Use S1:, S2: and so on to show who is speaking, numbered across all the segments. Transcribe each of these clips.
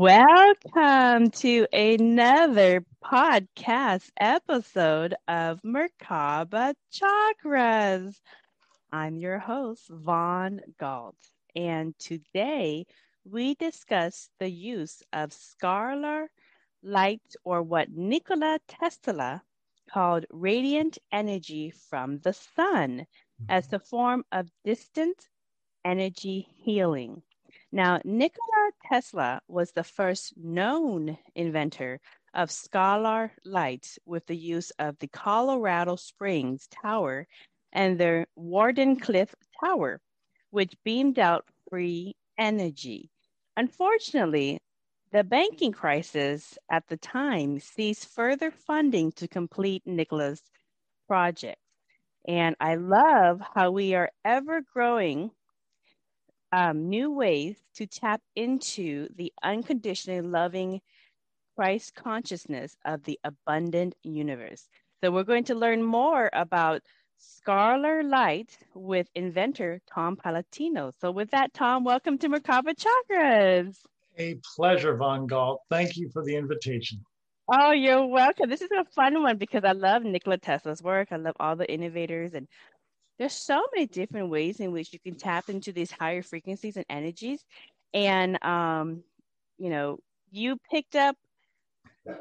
S1: Welcome to another podcast episode of Merkaba Chakras. I'm your host, Vaughn Galt, and today we discuss the use of scalar light, or what Nikola Tesla called radiant energy from the sun, as mm-hmm. a form of distant energy healing. Now, Nikola Tesla was the first known inventor of scalar light with the use of the Colorado Springs Tower and the Wardenclyffe Tower, which beamed out free energy. Unfortunately, the banking crisis at the time seized further funding to complete Nikola's project. And I love how we are ever growing um, new ways to tap into the unconditionally loving Christ consciousness of the abundant universe. So, we're going to learn more about Scalar Light with inventor Tom Paladino. So, with that, Tom, welcome to Merkaba Chakras.
S2: A pleasure, Vaughn Galt. Thank you for the invitation.
S1: Oh, you're welcome. This is a fun one because I love Nikola Tesla's work. I love all the innovators and there's so many different ways in which you can tap into these higher frequencies and energies. And, um, you know, you picked up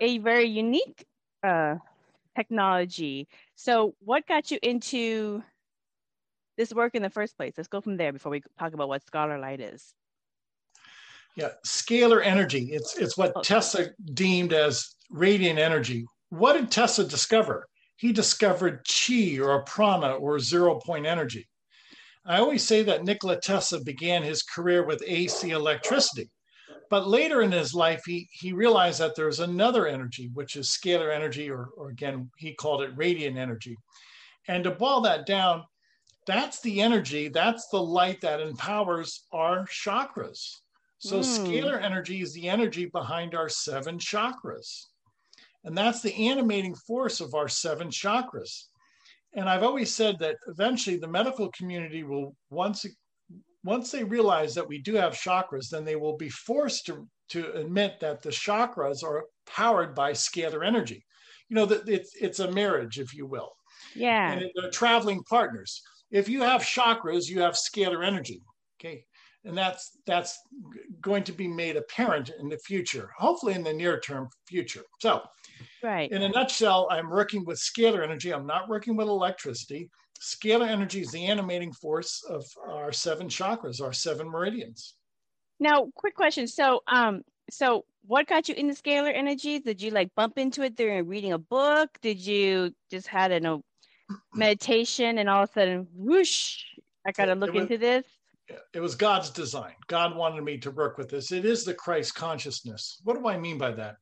S1: a very unique uh, technology. So, what got you into this work in the first place? Let's go from there before we talk about what Scalar Light is.
S2: Yeah, scalar energy. It's it's what oh. Tesla deemed as radiant energy. What did Tesla discover? He discovered chi or prana or zero point energy. I always say that Nikola Tesla began his career with AC electricity, but later in his life, he, he realized that there's another energy, which is scalar energy, or, or again, he called it radiant energy. And to boil that down, that's the energy, that's the light that empowers our chakras. So, mm. scalar energy is the energy behind our seven chakras. And that's the animating force of our seven chakras. And I've always said that eventually the medical community will once once they realize that we do have chakras, then they will be forced to, to admit that the chakras are powered by scalar energy. You know, that it's it's a marriage, if you will.
S1: Yeah.
S2: And they're traveling partners. If you have chakras, you have scalar energy. Okay and that's that's going to be made apparent in the future hopefully in the near term future. So
S1: right.
S2: in a nutshell i'm working with scalar energy. I'm not working with electricity. Scalar energy is the animating force of our seven chakras our seven meridians.
S1: Now quick question. So um so what got you into scalar energy? Did you like bump into it during reading a book? Did you just had a meditation and all of a sudden whoosh i gotta look was, into this
S2: it was God's design. God wanted me to work with this. It is the Christ consciousness. What do I mean by that?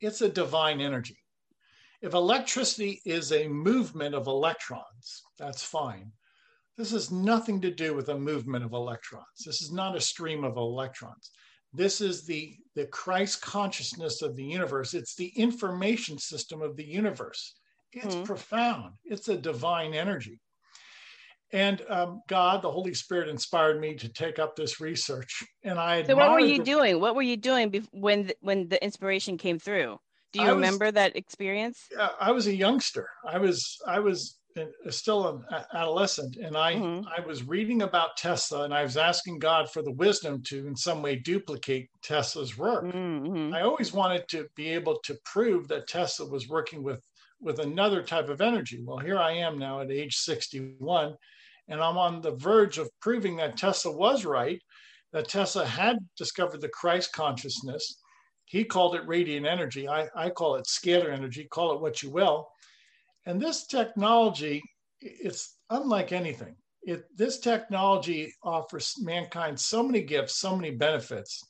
S2: It's a divine energy. If electricity is a movement of electrons, that's fine. This has nothing to do with a movement of electrons. This is not a stream of electrons. This is the, the Christ consciousness of the universe. It's the information system of the universe. It's mm-hmm. profound. It's a divine energy. And um, God, the Holy Spirit, inspired me to take up this research. And I
S1: so what were you the, doing? What were you doing when the, when the inspiration came through? Do you I remember was, that experience?
S2: I was a youngster. I was I was still an adolescent, and I mm-hmm. I was reading about Tesla, and I was asking God for the wisdom to, in some way, duplicate Tesla's work. Mm-hmm. I always wanted to be able to prove that Tesla was working with with another type of energy. Well, here I am now at age 61, and I'm on the verge of proving that Tesla was right, that Tesla had discovered the Christ consciousness. He called it radiant energy. I, I call it scalar energy, call it what you will. And this technology, it's unlike anything. It, this technology offers mankind so many gifts, so many benefits.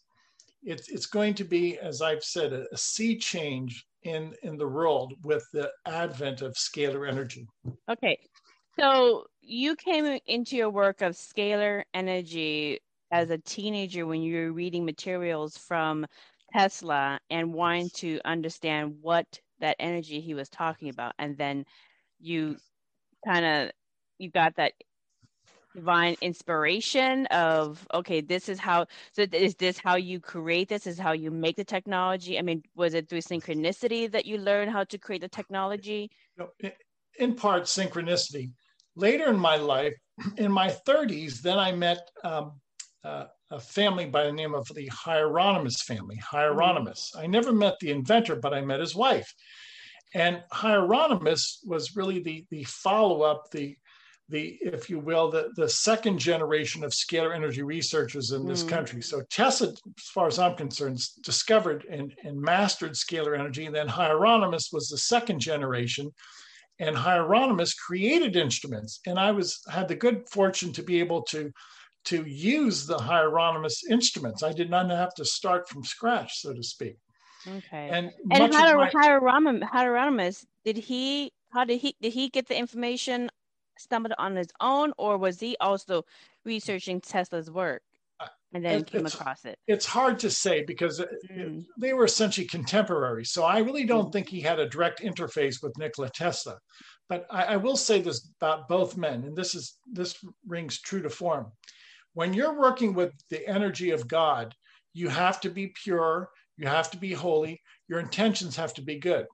S2: It's, it's going to be, as I've said, a, a sea change in, in the world with the advent of scalar energy.
S1: Okay. So you came into your work of scalar energy as a teenager when you were reading materials from Tesla and wanting to understand what that energy he was talking about. And then you kind of you got that divine inspiration of okay this is how so is this how you create this? Is how you make the technology? I mean was it through synchronicity that you learned how to create the technology?
S2: In part synchronicity later in my life in my 30s then i met um, uh, a family by the name of the hieronymus family hieronymus mm-hmm. i never met the inventor but i met his wife and hieronymus was really the the follow-up the the, if you will, the, the second generation of scalar energy researchers in this mm. country. So Tesla, as far as I'm concerned, discovered and, and mastered scalar energy. And then Hieronymus was the second generation. And Hieronymus created instruments. And I was had the good fortune to be able to to use the Hieronymus instruments. I did not have to start from scratch, so to speak.
S1: Okay. And, and Hier- my- Hieronymus, Hieronymus, did he how did he did he get the information stumbled on his own, or was he also researching Tesla's work and then it, came across it?
S2: It's hard to say because mm. they were essentially contemporary. So I really don't mm. think he had a direct interface with Nikola Tesla. But I, I will say this about both men, and this is this rings true to form. When you're working with the energy of God, you have to be pure, you have to be holy, your intentions have to be good.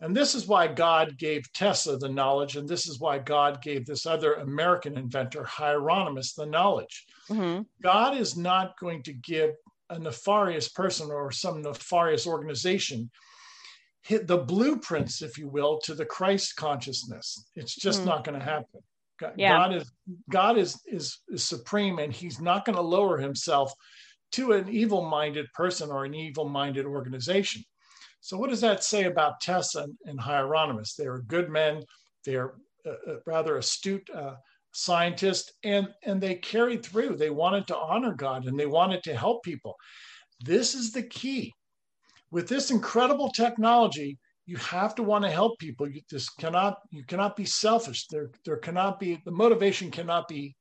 S2: And this is why God gave Tesla the knowledge, and this is why God gave this other American inventor, Hieronymus, the knowledge. Mm-hmm. God is not going to give a nefarious person or some nefarious organization hit the blueprints, if you will, to the Christ consciousness. It's just mm-hmm. not going to happen. God, yeah. God is God is, is is supreme, and He's not going to lower Himself to an evil-minded person or an evil-minded organization. So, what does that say about Tess and, and Hieronymus? They are good men, they're uh, uh, rather astute uh, scientists, and, and they carried through. They wanted to honor God and they wanted to help people. This is the key. With this incredible technology, you have to want to help people. You just cannot you cannot be selfish. There there cannot be the motivation cannot be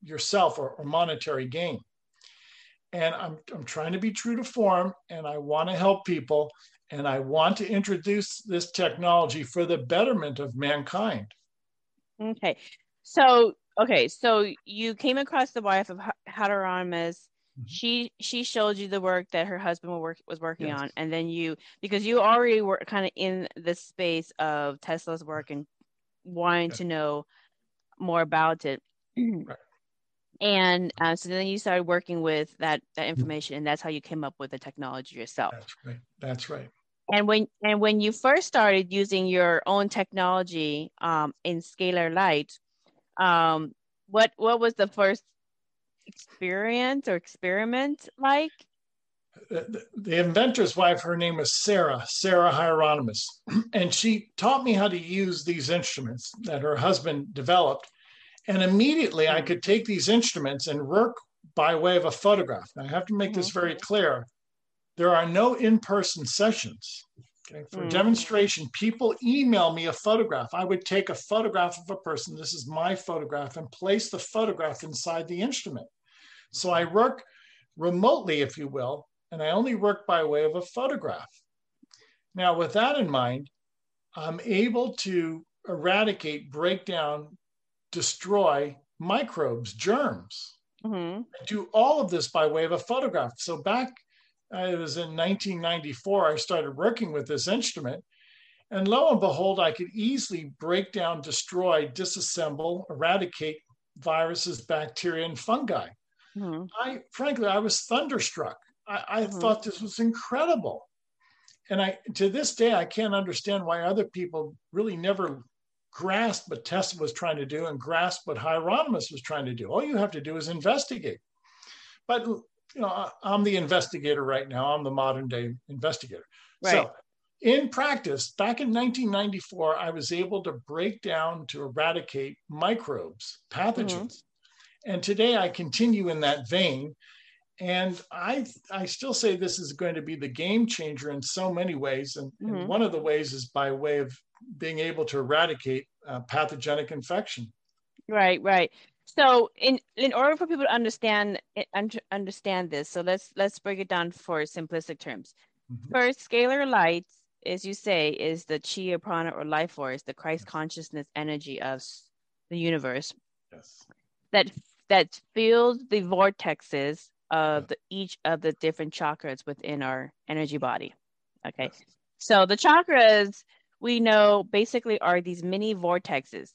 S2: yourself or, or monetary gain. And I'm I'm trying to be true to form, and I want to help people and I want to introduce this technology for the betterment of mankind.
S1: Okay. So, okay, so you came across the wife of Hieronymus. Mm-hmm. She she showed you the work that her husband was, work, was working yes. on, and then you because you already were kind of in the space of Tesla's work and wanting yes. to know more about it. Right. And uh, so then you started working with that that information, and that's how you came up with the technology yourself.
S2: That's right. That's right
S1: and when and when you first started using your own technology um, in scalar light um, what what was the first experience or experiment like?
S2: The, the inventor's wife her name was sarah sarah hieronymus. And she taught me how to use these instruments that her husband developed. And immediately i hmm. could take these instruments and work by way of a photograph. Now, i have to make this very clear there are no in-person sessions. Okay? For mm. demonstration, people email me a photograph. I would take a photograph of a person. This is my photograph and place the photograph inside the instrument. So I work remotely, if you will, and I only work by way of a photograph. Now, with that in mind, I'm able to eradicate, break down, destroy microbes, germs. Mm-hmm. do all of this by way of a photograph. So back it was in 1994 I started working with this instrument. And lo and behold, I could easily break down, destroy, disassemble, eradicate viruses, bacteria, and fungi. Mm-hmm. I frankly, I was thunderstruck. I, I mm-hmm. thought this was incredible. and I to this day I can't understand why other people really never grasped what Tesla was trying to do and grasped what Hieronymus was trying to do. All you have to do is investigate. But you know, I'm the investigator right now. I'm the modern day investigator. Right. So in practice, back in 1994, I was able to break down to eradicate microbes, pathogens. Mm-hmm. And today I continue in that vein. And I, I still say this is going to be the game changer in so many ways. And, mm-hmm. and one of the ways is by way of being able to eradicate uh, pathogenic infection.
S1: Right, right. So, in in order for people to understand understand this, so let's let's break it down for simplistic terms. Mm-hmm. First, scalar light, as you say, is the chi or prana or life force, the Christ consciousness energy of the universe.
S2: Yes.
S1: That that fills the vortexes of the, each of the different chakras within our energy body. Okay. Yes. So the chakras we know basically are these mini vortexes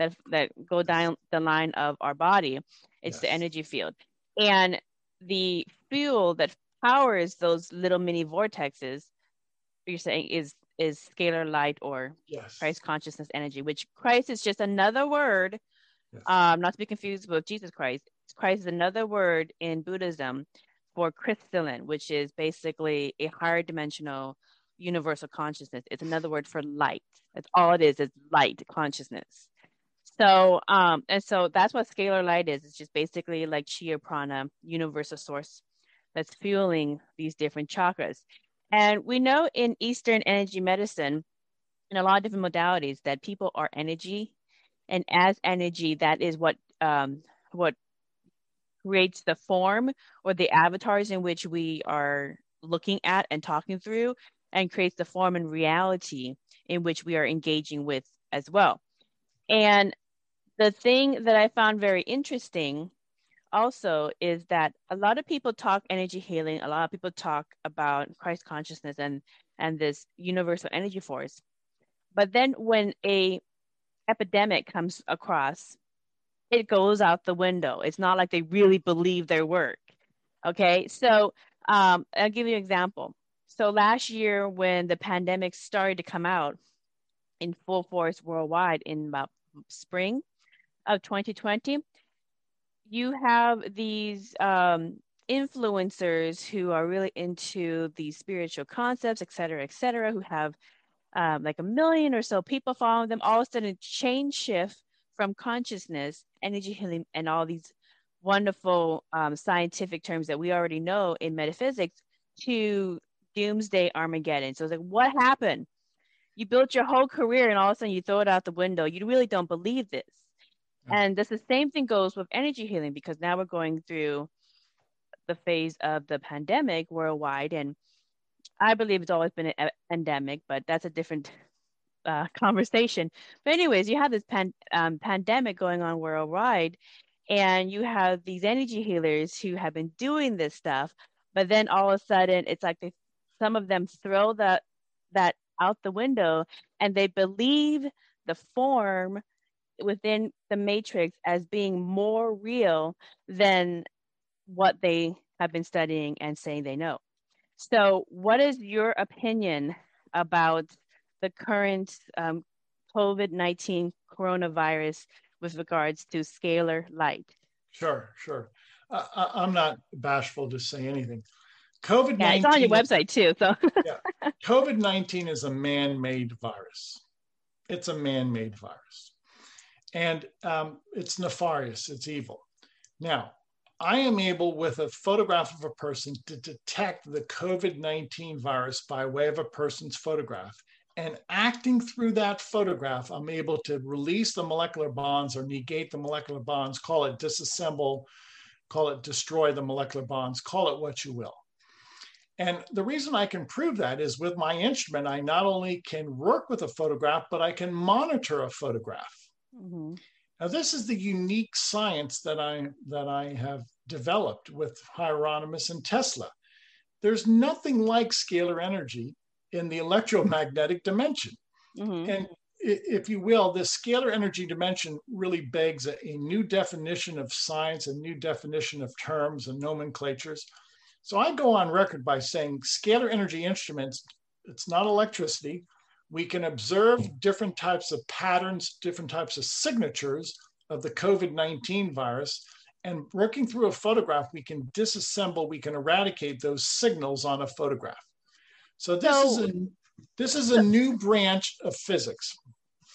S1: that that go down the line of our body. It's yes. the energy field. And the fuel that powers those little mini vortexes, you're saying is is scalar light or
S2: yes.
S1: Christ consciousness energy, which Christ is just another word, yes. um, not to be confused with Jesus Christ. Christ is another word in Buddhism for crystalline, which is basically a higher dimensional universal consciousness. It's another word for light. That's all it is, is light consciousness. So, um, and so that's what scalar light is. It's just basically like chi or prana, universal source that's fueling these different chakras. And we know in Eastern energy medicine, in a lot of different modalities, that people are energy, and as energy, that is what um, what creates the form or the avatars in which we are looking at and talking through and creates the form and reality in which we are engaging with as well. And the thing that I found very interesting also is that a lot of people talk energy healing, a lot of people talk about Christ consciousness and and this universal energy force. But then when a epidemic comes across, it goes out the window. It's not like they really believe their work. Okay, so um, I'll give you an example. So last year, when the pandemic started to come out in full force worldwide in about spring of 2020, you have these um, influencers who are really into these spiritual concepts, et cetera, et cetera, who have um, like a million or so people following them. All of a sudden, change shift from consciousness, energy healing, and all these wonderful um, scientific terms that we already know in metaphysics to doomsday Armageddon. So it's like, what happened? You built your whole career and all of a sudden you throw it out the window. You really don't believe this. Mm-hmm. And this the same thing goes with energy healing because now we're going through the phase of the pandemic worldwide. And I believe it's always been an endemic, but that's a different uh, conversation. But anyways, you have this pan- um, pandemic going on worldwide, and you have these energy healers who have been doing this stuff, but then all of a sudden it's like they some of them throw that that out the window and they believe the form within the matrix as being more real than what they have been studying and saying they know. So, what is your opinion about the current um, COVID 19 coronavirus with regards to scalar light?
S2: Sure, sure. Uh, I'm not bashful to say anything. COVID 19.
S1: Yeah, it's on your website too. So,
S2: yeah. COVID 19 is a man made virus. It's a man made virus. And um, it's nefarious, it's evil. Now, I am able, with a photograph of a person, to detect the COVID 19 virus by way of a person's photograph. And acting through that photograph, I'm able to release the molecular bonds or negate the molecular bonds, call it disassemble, call it destroy the molecular bonds, call it what you will. And the reason I can prove that is with my instrument, I not only can work with a photograph, but I can monitor a photograph. Mm-hmm. Now, this is the unique science that I that I have developed with Hieronymus and Tesla. There's nothing like scalar energy in the electromagnetic dimension. Mm-hmm. And if you will, the scalar energy dimension really begs a, a, new definition of science, a new definition of terms and nomenclatures. So I go on record by saying scalar energy instruments it's not electricity. We can observe different types of patterns, different types of signatures of the COVID 19 virus. And working through a photograph, we can disassemble, we can eradicate those signals on a photograph. So this so, is a this is a new branch of physics.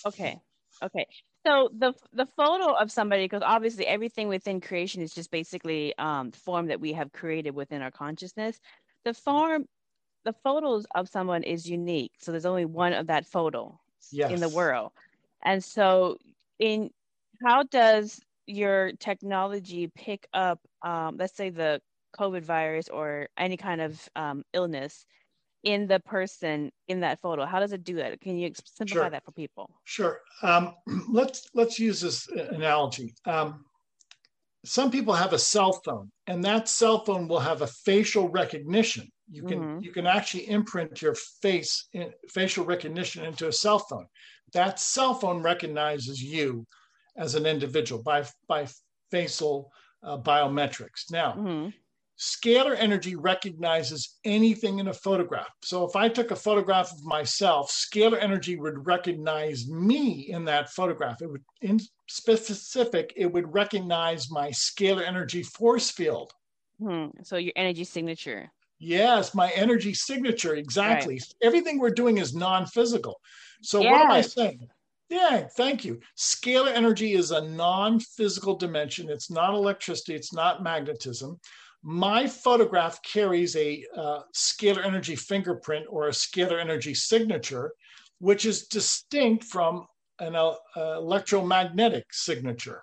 S1: Okay. Okay. So the the photo of somebody, because obviously everything within creation is just basically um, form that we have created within our consciousness. The form, the photos of someone is unique. So there's only one of that photo yes. in the world, and so in how does your technology pick up, um, let's say the COVID virus or any kind of um, illness in the person in that photo? How does it do that? Can you simplify sure. that for people?
S2: Sure. Um, let's let's use this analogy. Um, some people have a cell phone, and that cell phone will have a facial recognition. You can mm-hmm. you can actually imprint your face in, facial recognition into a cell phone. That cell phone recognizes you as an individual by by facial uh, biometrics. Now, mm-hmm. Scalar energy recognizes anything in a photograph. So if I took a photograph of myself, scalar energy would recognize me in that photograph. It would, in specific, it would recognize my scalar energy force field.
S1: Hmm. So your energy signature.
S2: Yes, my energy signature. Exactly. Right. Everything we're doing is non physical. So yes. what am I saying? Yeah, thank you. Scalar energy is a non physical dimension. It's not electricity, it's not magnetism my photograph carries a uh, scalar energy fingerprint or a scalar energy signature, which is distinct from an uh, electromagnetic signature.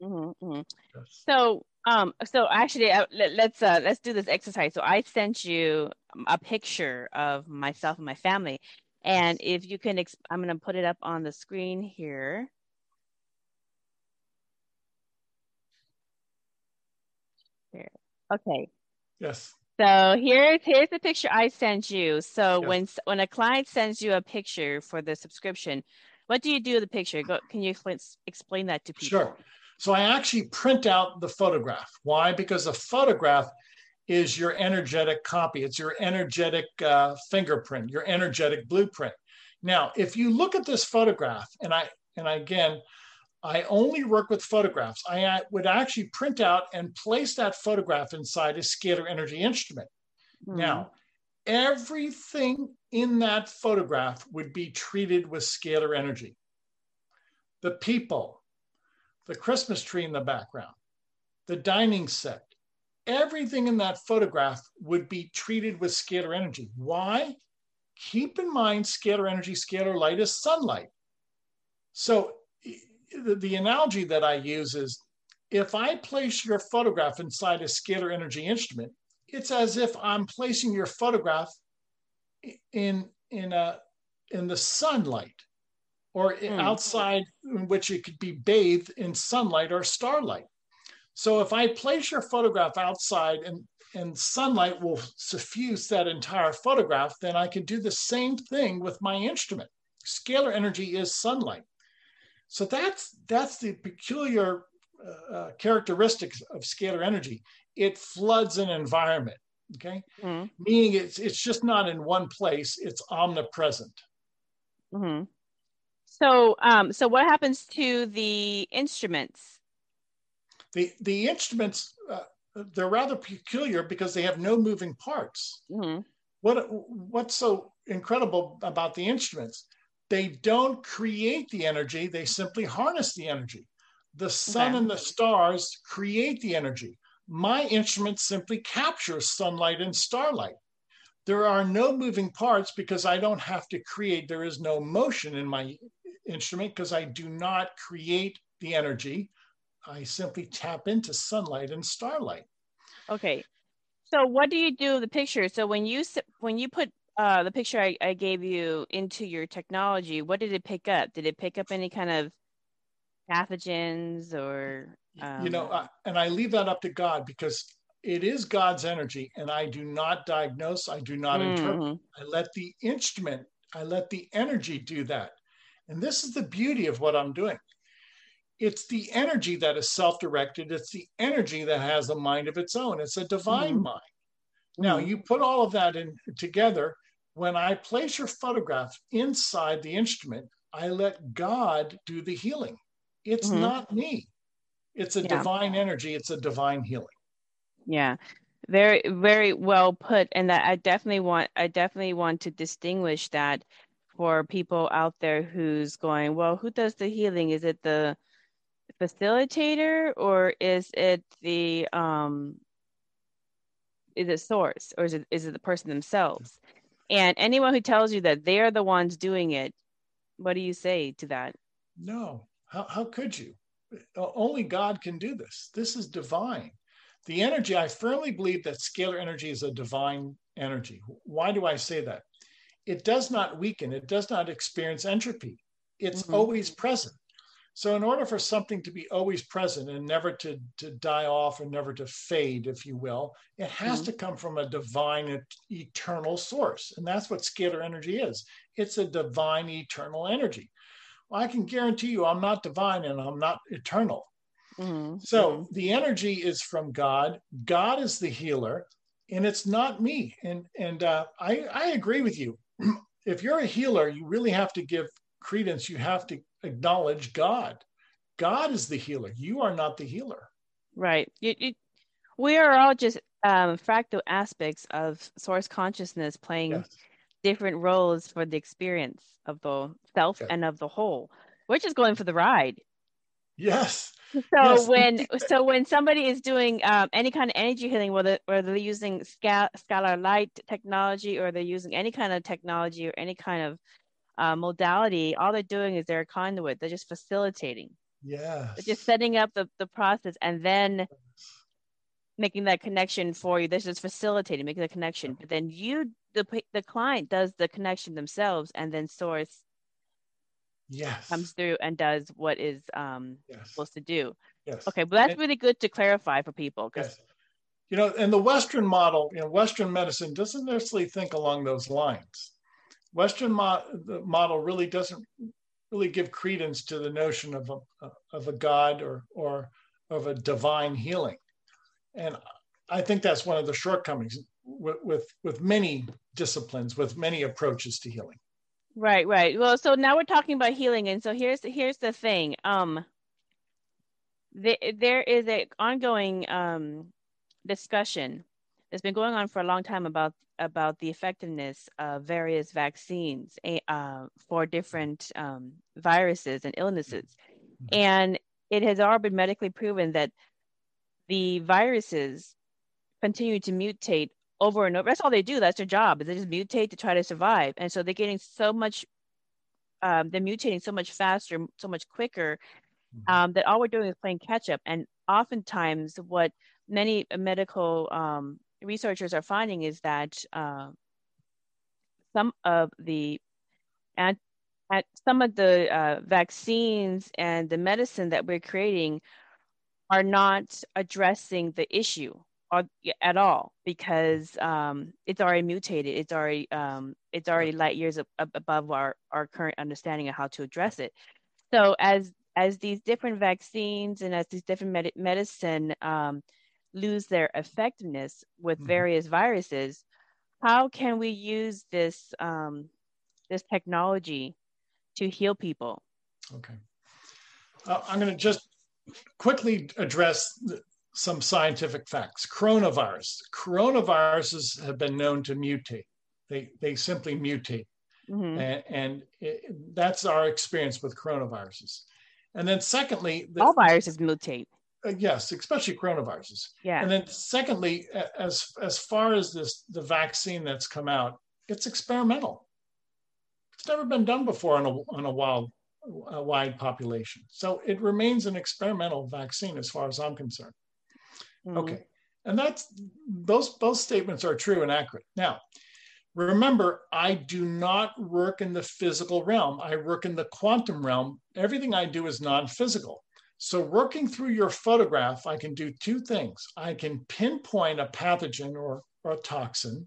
S1: Mm-hmm, mm-hmm. Yes. So, um, so actually, uh, let, us let's, uh, let's do this exercise. So I sent you a picture of myself and my family, and if you can, exp- I'm going to put it up on the screen here. Here. Okay.
S2: Yes.
S1: So here's here's the picture I sent you. So yes. when when a client sends you a picture for the subscription, what do you do with the picture? Go, can you explain explain that to people?
S2: Sure. So I actually print out the photograph. Why? Because the photograph is your energetic copy. It's your energetic uh, fingerprint, your energetic blueprint. Now, if you look at this photograph, and I and I, again, I only work with photographs. I would actually print out and place that photograph inside a scalar energy instrument. Mm. Now, everything in that photograph would be treated with scalar energy. The people, the Christmas tree in the background, the dining set, everything in that photograph would be treated with scalar energy. Why? Keep in mind, scalar energy, scalar light is sunlight. So the, the analogy that I use is if I place your photograph inside a scalar energy instrument, it's as if I'm placing your photograph in in a in the sunlight or mm. outside in which it could be bathed in sunlight or starlight. So if I place your photograph outside and and sunlight will suffuse that entire photograph, then I can do the same thing with my instrument. Scalar energy is sunlight. So that's that's the peculiar uh, uh, characteristics of scalar energy. It floods an environment. Okay, mm-hmm. meaning it's it's just not in one place; it's omnipresent.
S1: Mm-hmm. So, um, so what happens to the instruments?
S2: The the instruments uh, they're rather peculiar because they have no moving parts. Mm-hmm. What what's so incredible about the instruments? they don't create the energy, they simply harness the energy. The sun okay. and the stars create the energy. My instrument simply captures sunlight and starlight. There are no moving parts because I don't have to create, there is no motion in my instrument because I do not create the energy. I simply tap into sunlight and starlight.
S1: Okay. So what do you do with the picture? So when you when you put uh, the picture I, I gave you into your technology, what did it pick up? Did it pick up any kind of pathogens or?
S2: Um... You know, uh, and I leave that up to God because it is God's energy, and I do not diagnose. I do not mm-hmm. interpret. I let the instrument, I let the energy do that. And this is the beauty of what I'm doing. It's the energy that is self directed. It's the energy that has a mind of its own. It's a divine mm-hmm. mind. Now, mm-hmm. you put all of that in together, When I place your photograph inside the instrument, I let God do the healing. It's mm-hmm. not me. It's a yeah. divine energy. It's a divine healing.
S1: Yeah. Very, very well put. And that I definitely want, I definitely want to distinguish that for people out there who's going, well, who does the healing? Is it the facilitator or is it the um is it source or is it is it the person themselves? And anyone who tells you that they're the ones doing it, what do you say to that?
S2: No. How how could you? Only God can do this. This is divine. The energy, I firmly believe that scalar energy is a divine energy. Why do I say that? It does not weaken, it does not experience entropy. It's mm-hmm. always present. So, in order for something to be always present and never to, to die off and never to fade, if you will, it has mm-hmm. to come from a divine, eternal source. And that's what scalar energy is it's a divine, eternal energy. Well, I can guarantee you I'm not divine and I'm not eternal. Mm-hmm. So, mm-hmm. the energy is from God. God is the healer, and it's not me. And, and uh, I, I agree with you if you're a healer, you really have to give credence. You have to acknowledge God. God is the healer. You are not the healer.
S1: Right. You, you, we are all just um, fractal aspects of source consciousness playing yes. different roles for the experience of the self yes. and of the whole. We're just going for the ride.
S2: Yes.
S1: So yes. when so when somebody is doing um, any kind of energy healing, whether whether they're using scal- scalar light technology or they're using any kind of technology or any kind of uh, modality, all they're doing is they're a conduit. They're just facilitating.
S2: Yeah.
S1: Just setting up the, the process and then making that connection for you. They're just facilitating, making the connection. But then you, the the client, does the connection themselves, and then source
S2: yes.
S1: comes through and does what is um,
S2: yes.
S1: supposed to do.
S2: Yes.
S1: Okay, but that's and, really good to clarify for people.
S2: Yes. You know, and the Western model, you know, Western medicine doesn't necessarily think along those lines. Western mo- the model really doesn't really give credence to the notion of a, of a God or, or of a divine healing. And I think that's one of the shortcomings with, with, with many disciplines, with many approaches to healing.
S1: Right, right. Well, so now we're talking about healing, and so here's here's the thing. Um, the, there is a ongoing um discussion that's been going on for a long time about about the effectiveness of various vaccines uh, for different um, viruses and illnesses, mm-hmm. and it has all been medically proven that the viruses continue to mutate over and over. That's all they do. That's their job. They just mutate to try to survive. And so they're getting so much, um, they're mutating so much faster, so much quicker, mm-hmm. um, that all we're doing is playing catch up. And oftentimes, what many medical um, researchers are finding is that uh, some of the at, at some of the uh, vaccines and the medicine that we're creating are not addressing the issue at all because um, it's already mutated. It's already um, it's already light years ab- above our, our current understanding of how to address it. So as as these different vaccines and as these different med- medicine um, lose their effectiveness with mm-hmm. various viruses, how can we use this um, this technology to heal people?
S2: Okay, uh, I'm going to just quickly address some scientific facts. Coronavirus. Coronaviruses have been known to mutate. They, they simply mutate. Mm-hmm. And, and it, that's our experience with coronaviruses. And then secondly,
S1: the, all viruses mutate.
S2: Uh, yes, especially coronaviruses.
S1: Yeah.
S2: And then secondly, as as far as this the vaccine that's come out, it's experimental. It's never been done before on a on a wild a wide population. So it remains an experimental vaccine as far as I'm concerned. Mm-hmm. Okay. And that's those both statements are true and accurate. Now, remember, I do not work in the physical realm. I work in the quantum realm. Everything I do is non-physical. So working through your photograph, I can do two things. I can pinpoint a pathogen or, or a toxin,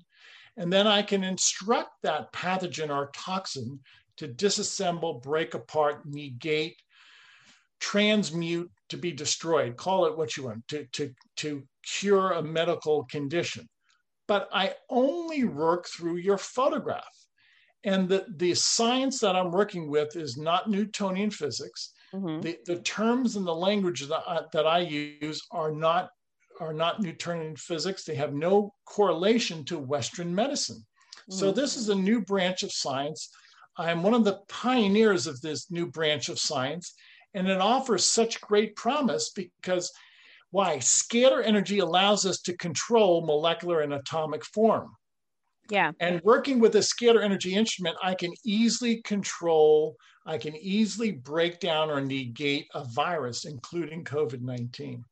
S2: and then I can instruct that pathogen or toxin to disassemble, break apart, negate, transmute to be destroyed, call it what you want, to, to, to cure a medical condition. But I only work through your photograph. And the, the science that I'm working with is not Newtonian physics.
S1: Mhm.
S2: The, the terms and the language that I, that I use are not are not Newtonian physics. They have no correlation to Western medicine. So
S1: Mhm.
S2: this is a new branch of science. I'm one of the pioneers of this new branch of science, and it offers such great promise because why? Scalar energy allows us to control molecular and atomic form.
S1: Yeah.
S2: And working with a scalar energy instrument, I can easily control, I can easily break down or negate a virus, including COVID 19.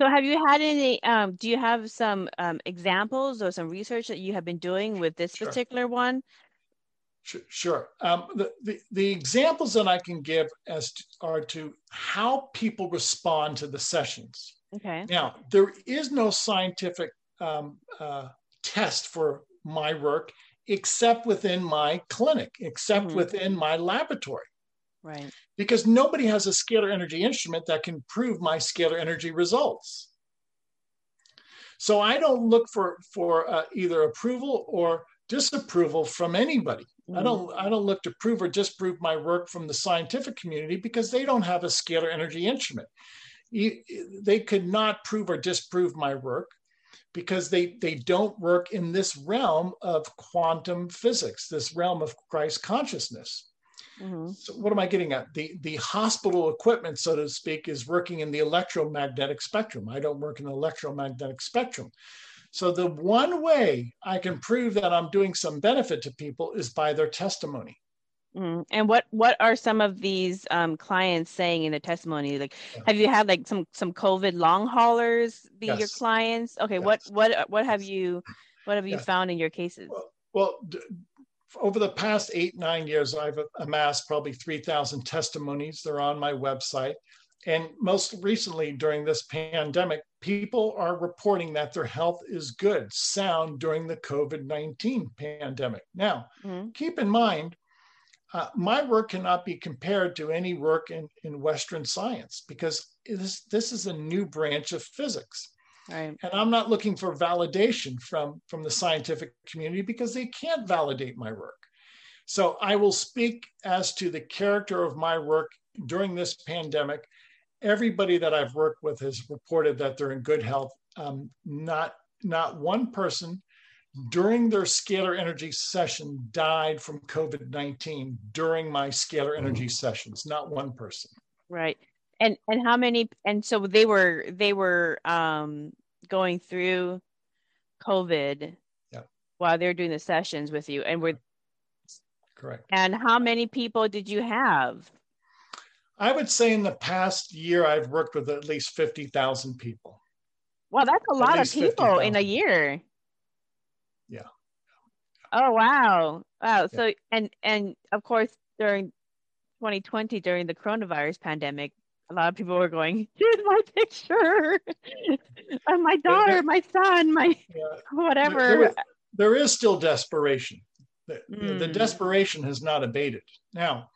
S1: So have you had any, um, do you have some um, examples or some research that you have been doing with this
S2: Sure.
S1: particular one?
S2: Sure. sure. Um, the, the, the examples that I can give as to, are to how people respond to the sessions.
S1: Okay.
S2: Now, there is no scientific um, uh, test for my work except within my clinic, except
S1: Mhm.
S2: within my laboratory.
S1: Right.
S2: because nobody has a scalar energy instrument that can prove my scalar energy results. So I don't look for for uh, either approval or disapproval from anybody. I
S1: Mhm.
S2: don't I don't look to prove or disprove my work from the scientific community because they don't have a scalar energy instrument. You- They could not prove or disprove my work because they they don't work in this realm of quantum physics, this realm of Christ consciousness.
S1: Mhm.
S2: So what am I getting at? The the hospital equipment, so to speak, is working in the electromagnetic spectrum. I don't work in the electromagnetic spectrum. So the one way I can prove that I'm doing some benefit to people is by their testimony.
S1: Mhm. And what what are some of these um, clients saying in the testimony? Like,
S2: Yeah.
S1: have you had like some some COVID long haulers be your clients? Okay. What what what have you what have you
S2: Yes.
S1: found in your cases?
S2: Well, well d- over the past eight, nine years, I've amassed probably 3,000 testimonies. They're on my website. And most recently, during this pandemic, people are reporting that their health is good, sound during the COVID 19 pandemic. Now,
S1: Mhm.
S2: keep in mind, uh, my work cannot be compared to any work in, in Western science because it is, this is a new branch of physics
S1: Right.
S2: and i'm not looking for validation from from the scientific community because they can't validate my work so i will speak as to the character of my work during this pandemic everybody that i've worked with has reported that they're in good health um, not not one person during their scalar energy session died from covid-19 during my scalar energy sessions not one person
S1: Right. And and how many and so they were they were um going through COVID
S2: Yeah.
S1: while they're doing the sessions with you and were
S2: correct
S1: and how many people did you have?
S2: I would say in the past year, I've worked with at least 50,000 people.
S1: Well, that's a lot of people in a year.
S2: Yeah.
S1: Oh wow. Wow. So and and of course during 2020 during the coronavirus pandemic, a lot of people were going, here's my picture. my daughter, my son, my
S2: Yeah.
S1: whatever.
S2: There, there is still desperation. The, the
S1: Mm.
S2: desperation has not abated. Now,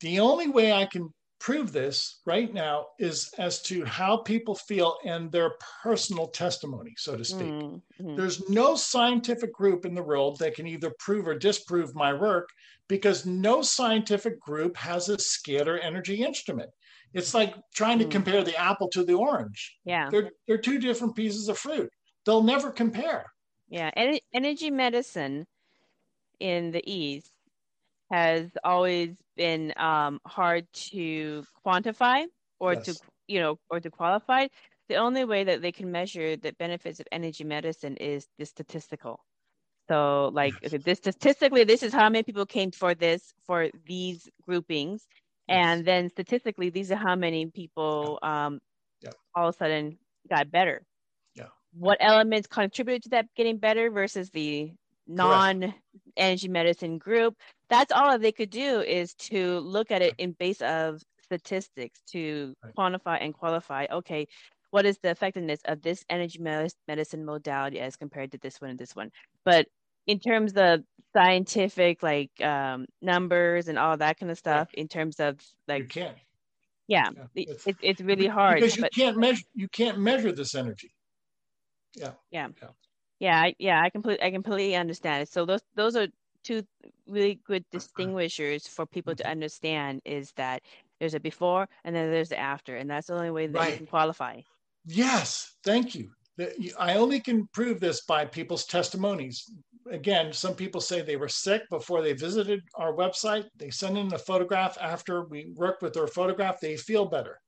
S2: the only way I can prove this right now is as to how people feel and their personal testimony, so to speak.
S1: Mm, mhm.
S2: There's no scientific group in the world that can either prove or disprove my work because no scientific group has a scalar energy instrument. It's like trying to
S1: Hmm.
S2: compare the apple to the orange.
S1: Yeah.
S2: They're, they're two different pieces of fruit. They'll never compare.
S1: Yeah, en- energy medicine in the East has always been um, hard to quantify or to, you know, or to qualify. The only way that they can measure the benefits of energy medicine is the statistical. So, like,
S2: Yes.
S1: okay, this statistically, this is how many people came for this for these groupings, and then statistically, these are how many people um,
S2: Yeah.
S1: all of a sudden got better.
S2: Yeah.
S1: What elements contributed to that getting better versus the non-energy medicine group? That's all they could do is to look at it in base of statistics to quantify and qualify. Okay, what is the effectiveness of this energy medicine modality as compared to this one and this one? But in terms of scientific like um, numbers and all that kind of stuff, in terms of like you
S2: can't.
S1: yeah,
S2: Yeah, it's-
S1: it, it's really hard.
S2: because you
S1: but
S2: can't measure you can't measure this energy.
S1: yeah, yeah yeah, I completely I completely understand it. So those those are two really good uh-huh. distinguishers for people to mm-hmm. understand is that there's a before and then there's the after, and that's the only way that right. you can qualify.
S2: Yes, thank you. I only can prove this by people's testimonies. Again, some people say they were sick before they visited our website. They send in a photograph after we work with their photograph, they feel better.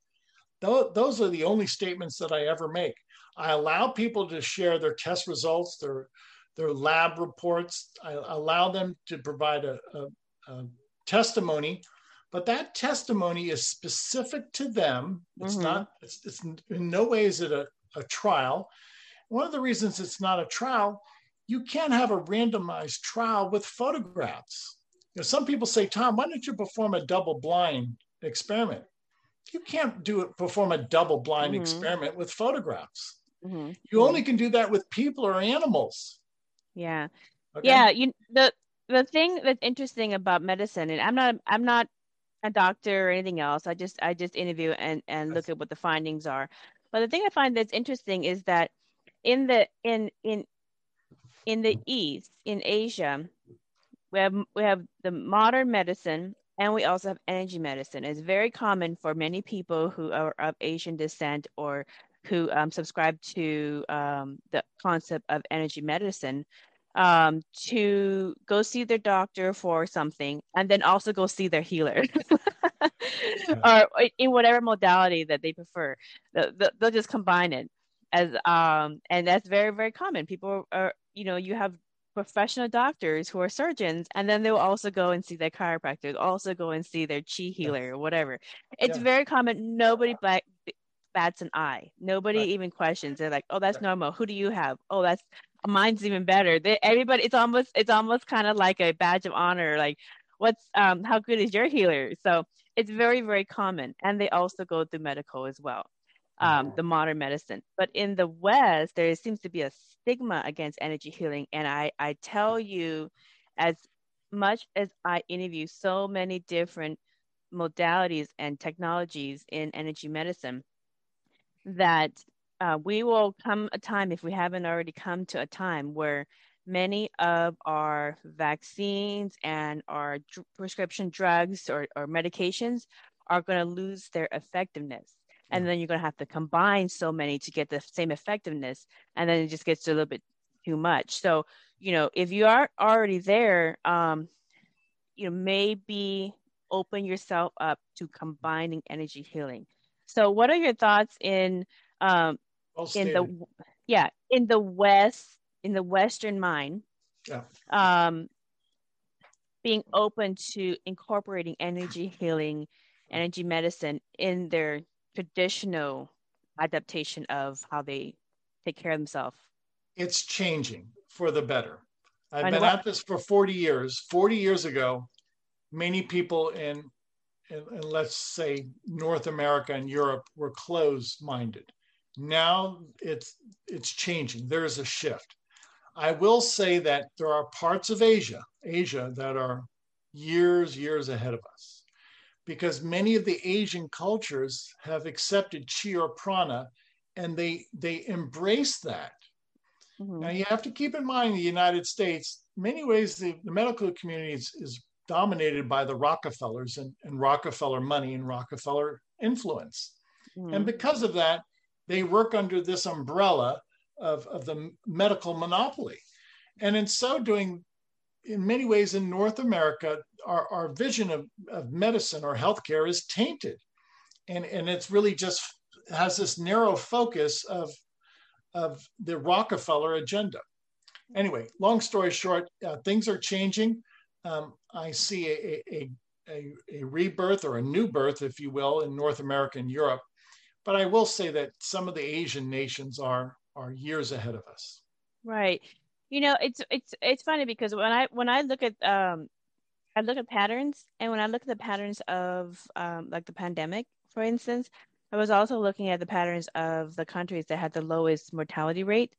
S2: Those are the only statements that I ever make. I allow people to share their test results, their their lab reports. I allow them to provide a, a, a testimony, but that testimony is specific to them. It's mm-hmm. not. It's, it's, in no way is it a, a trial. One of the reasons it's not a trial, you can't have a randomized trial with photographs. You know, some people say, Tom, why don't you perform a double blind experiment? You can't do it, perform a double blind mm-hmm. experiment with photographs. Mm-hmm. You only can do that with people or animals.
S1: Yeah. Okay? Yeah. You the the thing that's interesting about medicine, and I'm not I'm not a doctor or anything else. I just I just interview and and look at what the findings are. But the thing I find that's interesting is that in the in in in the East, in Asia, we have we have the modern medicine and we also have energy medicine. It's very common for many people who are of Asian descent or who um, subscribe to um, the concept of energy medicine um, to go see their doctor for something and then also go see their healer. Or in whatever modality that they prefer. They'll, they'll just combine it as um and that's very very common. People are you know you have professional doctors who are surgeons and then they'll also go and see their chiropractor also go and see their chi healer or whatever. It's yeah. very common. Nobody black bats an eye. Nobody right. even questions. They're like, "Oh, that's right. normal. Who do you have? Oh, that's mine's even better." They, everybody, it's almost it's almost kind of like a badge of honor. Like, what's um how good is your healer? So it's very very common, and they also go through medical as well, um, mm-hmm. the modern medicine. But in the West, there seems to be a stigma against energy healing, and I I tell you, as much as I interview so many different modalities and technologies in energy medicine that uh, we will come a time, if we haven't already come to a time, where many of our vaccines and our prescription drugs or, or medications are going to lose their effectiveness. And then you're going to have to combine so many to get the same effectiveness. And then it just gets a little bit too much. So, you know, if you are already there, um, you know, maybe open yourself up to combining energy healing. So, what are your thoughts in um, in the yeah in the west in the Western mind? Yeah. Um, being open to incorporating energy healing, energy medicine in their traditional adaptation of how they take care of themselves.
S2: It's changing for the better. I've been at this for 40 years. 40 years ago, many people in and, let's say North America and Europe were closed minded. Now it's it's changing. There is a shift. I will say that there are parts of Asia, Asia that are years, years ahead of us. Because many of the Asian cultures have accepted chi or prana and they they embrace that. Mm-hmm. Now you have to keep in mind the United States, many ways the, the medical community is, is dominated by the Rockefellers and, and Rockefeller money and Rockefeller influence. Mm. And because of that, they work under this umbrella of, of the medical monopoly. And in so doing, in many ways in North America, our, our vision of, of medicine or healthcare is tainted. And, and it's really just has this narrow focus of, of the Rockefeller agenda. Anyway, long story short, uh, things are changing um, I see a, a, a, a, rebirth or a new birth, if you will, in North America and Europe. But I will say that some of the Asian nations are are years ahead of us.
S1: Right. You know, it's it's it's funny because when I when I look at um I look at patterns and when I look at the patterns of um like the pandemic, for instance, I was also looking at the patterns of the countries that had the lowest mortality rate.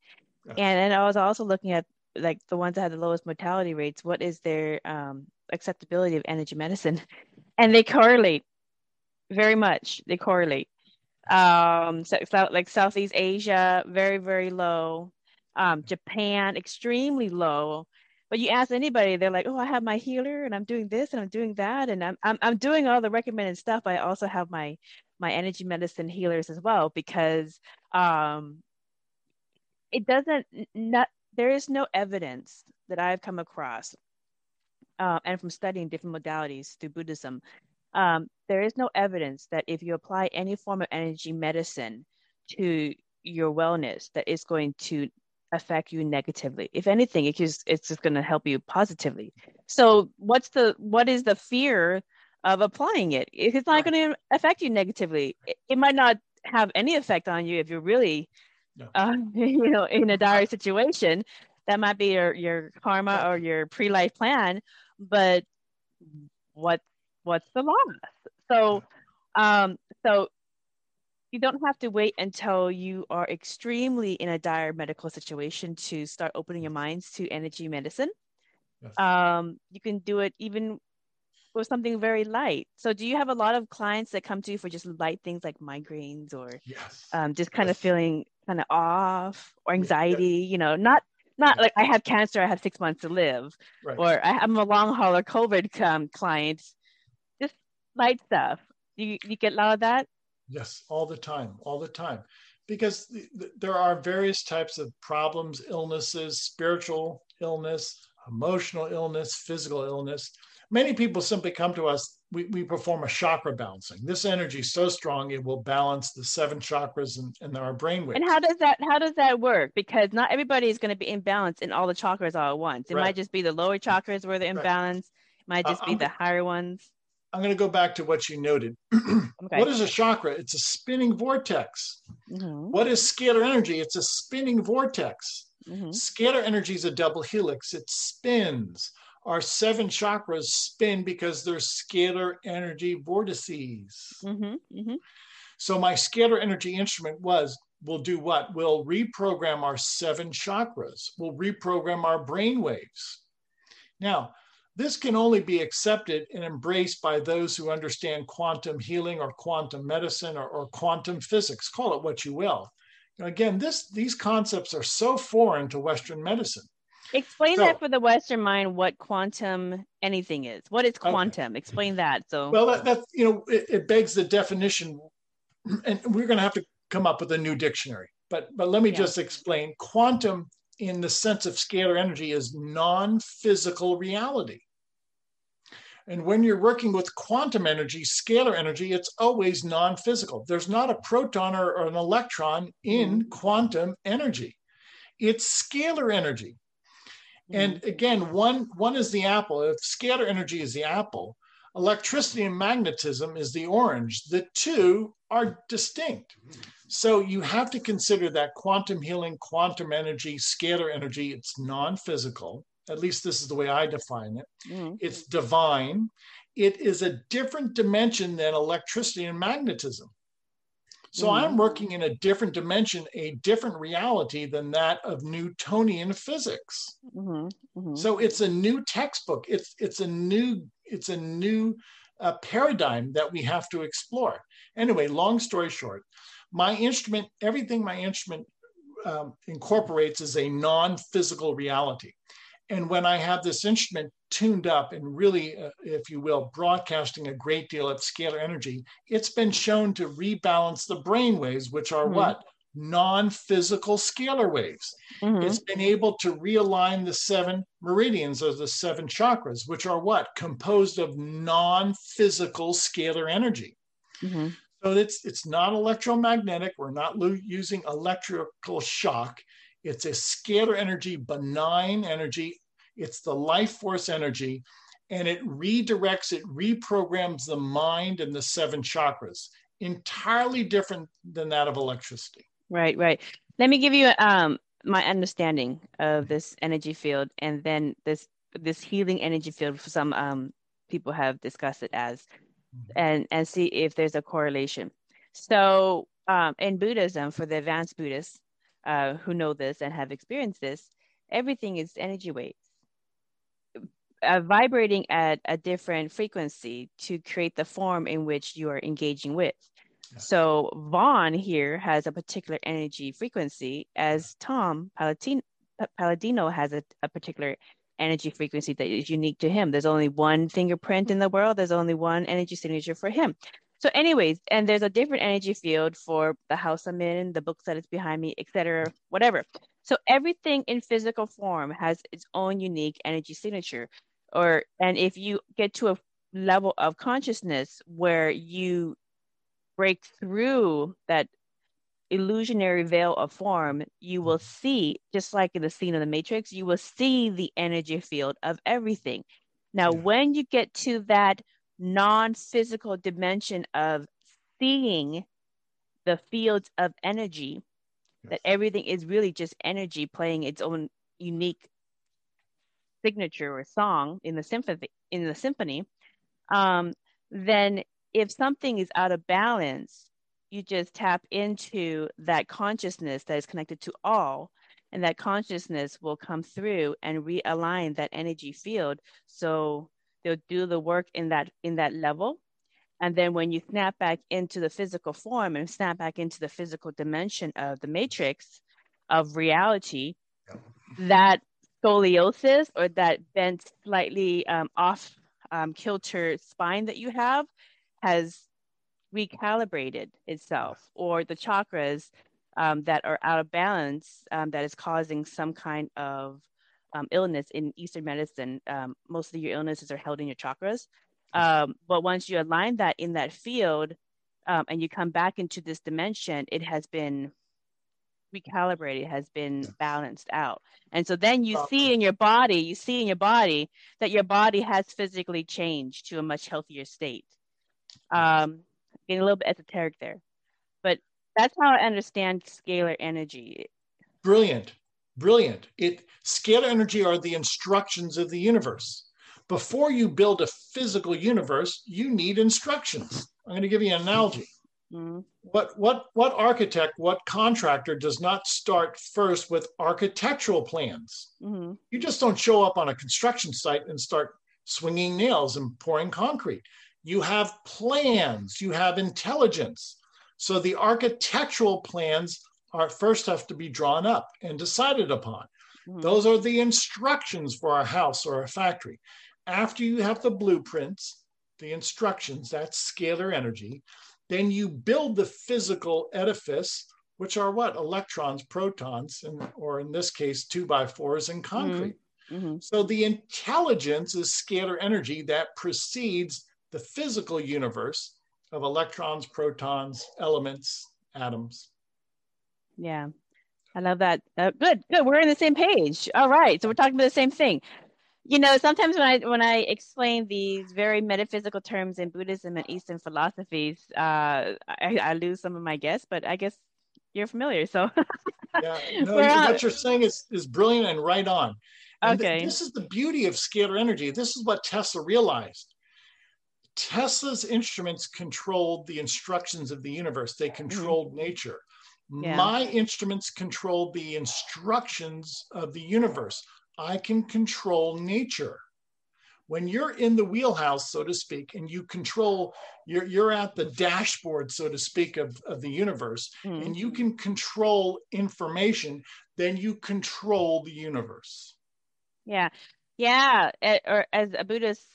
S1: And then I was also looking at like the ones that have the lowest mortality rates, what is their um, acceptability of energy medicine? And they correlate very much. They correlate. Um, so like Southeast Asia, very, very low. Um, Japan, extremely low. but you ask anybody, they're like, "Oh, I have my healer, and I'm doing this, and I'm doing that, and I'm I'm, I'm doing all the recommended stuff. I also have my my energy medicine healers as well because um, it doesn't not there is no evidence that I've come across, uh, and from studying different modalities through Buddhism, um, there is no evidence that if you apply any form of energy medicine to your wellness, that it's going to affect you negatively. If anything, it just, it's just going to help you positively. So what's the what is the fear of applying it? If it's not going to affect you negatively, it, it, might not have any effect on you if you're really, no. uh, you know, in a dire situation. That might be your your karma or your pre life plan, but what what's the loss? So, um, so you don't have to wait until you are extremely in a dire medical situation to start opening your minds to energy medicine. Yes. Um, you can do it even with something very light. So, do you have a lot of clients that come to you for just light things like migraines or
S2: yes.
S1: um, just kind yes. of feeling kind of off or anxiety? You know, not not like I have cancer, I have six months to live, right. or I, am a long hauler COVID um, client. Just light stuff. You you get a lot of that.
S2: Yes, all the time, all the time. Because th- th- there are various types of problems, illnesses, spiritual illness, emotional illness, physical illness. Many people simply come to us, we, we perform a chakra balancing. This energy is so strong, it will balance the seven chakras in, in our brain waves.
S1: And how does that how does that work? Because not everybody is going to be in balance in all the chakras all at once. It right. might just be the lower chakras where they're in right. balance. It might just uh, be I'm, the higher ones.
S2: I'm going to go back to what you noted. okay. What is a chakra? It's a spinning vortex. Mm-hmm. What is scalar energy? It's a spinning vortex. Mm-hmm. Scalar energy is a double helix, it spins. Our seven chakras spin because they're scalar energy vortices. Mm-hmm. mm-hmm. So, my scalar energy instrument was We'll do what? We'll reprogram our seven chakras, we'll reprogram our brain waves. Now, this can only be accepted and embraced by those who understand quantum healing or quantum medicine or, or quantum physics, call it what you will. Again, this, these concepts are so foreign to Western medicine.
S1: Explain so, that for the Western mind, what quantum anything is. What is quantum? Okay. Explain that. So,
S2: well, that, that's, you know, it, it begs the definition, and we're going to have to come up with a new dictionary. But, but let me yeah. just explain. Quantum in the sense of scalar energy is non physical reality. And when you're working with quantum energy, scalar energy, it's always non physical. There's not a proton or, or, an electron in mm-hmm. quantum energy, it's scalar energy. Mm-hmm. And again, one, one is the apple. If scalar energy is the apple, electricity and magnetism is the orange. The two are distinct. So you have to consider that quantum healing, quantum energy, scalar energy, it's non physical. At least this is the way I define it. Mm-hmm. It's divine. It is a different dimension than electricity and magnetism. So mm-hmm. I'm working in a different dimension, a different reality than that of Newtonian physics. Mm-hmm. mm-hmm. So it's a new textbook. It's it's a new it's a new uh, paradigm that we have to explore. Anyway, long story short, my instrument, everything my instrument um, incorporates is a non physical reality. And when I have this instrument tuned up and really, uh, if you will, broadcasting a great deal of scalar energy, it's been shown to rebalance the brain waves, which are mm-hmm. what? Non physical scalar waves. Mm-hmm. It's been able to realign the seven meridians or the seven chakras, which are what? Composed of non physical scalar energy. Mm-hmm. So it's it's not electromagnetic. We're not lo- using electrical shock. It's a scalar energy, benign energy. It's the life force energy, and it redirects, it reprograms the mind and the seven chakras. Entirely different than that of electricity.
S1: Right, right. Let me give you um, my understanding of this energy field, and then this this healing energy field. For some um, people have discussed it as and and see if there's a correlation. So um, in Buddhism, for the advanced Buddhists uh, who know this and have experienced this, everything is energy waves. Uh, vibrating at a different frequency to create the form in which you are engaging with. So Vaughn here has a particular energy frequency, as Tom Paladino, Paladino has a, a particular energy frequency that is unique to him. There's only one fingerprint in the world. There's only one energy signature for him. So, anyways, and there's a different energy field for the house I'm in, the books that is behind me, etc., whatever. So everything in physical form has its own unique energy signature. Or and if you get to a level of consciousness where you break through that illusionary veil of form, you will mm-hmm. see, just like in the scene of the Matrix, you will see the energy field of everything. Now, yeah. when you get to that non physical dimension of seeing the fields of energy, yes. that everything is really just energy playing its own unique signature or song in the symphony in the symphony um, then if something is out of balance you just tap into that consciousness that is connected to all and that consciousness will come through and realign that energy field. So they'll do the work in that in that level. And then when you snap back into the physical form and snap back into the physical dimension of the matrix of reality that scoliosis or that bent slightly um, off um, kilter spine that you have has recalibrated itself or the chakras um, that are out of balance um, that is causing some kind of um, illness in Eastern medicine. Um, most of your illnesses are held in your chakras. But once you align that in that field and you come back into this dimension, it has been recalibrated, has been balanced out. And so then you see in your body, you see in your body that your body has physically changed to a much healthier state. Um, getting a little bit esoteric there, but that's how I understand scalar energy.
S2: Brilliant, brilliant. It scalar energy are the instructions of the universe. Before you build a physical universe, you need instructions. I'm going to give you an analogy. Mm-hmm. What what what architect, what contractor does not start first with architectural plans? Mm-hmm. You just don't show up on a construction site and start swinging nails and pouring concrete. You have plans, you have intelligence. So the architectural plans are first have to be drawn up and decided upon. Mm-hmm. Those are the instructions for a house or a factory. After you have the blueprints, the instructions, that's scalar energy, then you build the physical edifice, which are what? Electrons, protons, and, or in this case, two by fours in concrete. Mm-hmm. mm-hmm. So the intelligence is scalar energy that precedes the physical universe of electrons, protons, elements, atoms.
S1: Yeah. I love that. Uh, good, good. We're on the same page. All right. So we're talking about the same thing you know sometimes when i when i explain these very metaphysical terms in buddhism and eastern philosophies uh, I, I, lose some of my guests but i guess you're familiar so.
S2: Yeah no, what you're saying is is brilliant and right on. And okay. th- this is the beauty of scalar energy. This is what tesla realized. Tesla's instruments controlled the instructions of the universe. They mm-hmm. controlled mm-hmm. nature. Yeah. my instruments controlled the instructions of the universe I can control nature. When you're in the wheelhouse, so to speak, and you control, you're, you're at the dashboard, so to speak, of, of the universe, mm. and you can control information, then you control the universe.
S1: Yeah. Yeah. Or as a Buddhist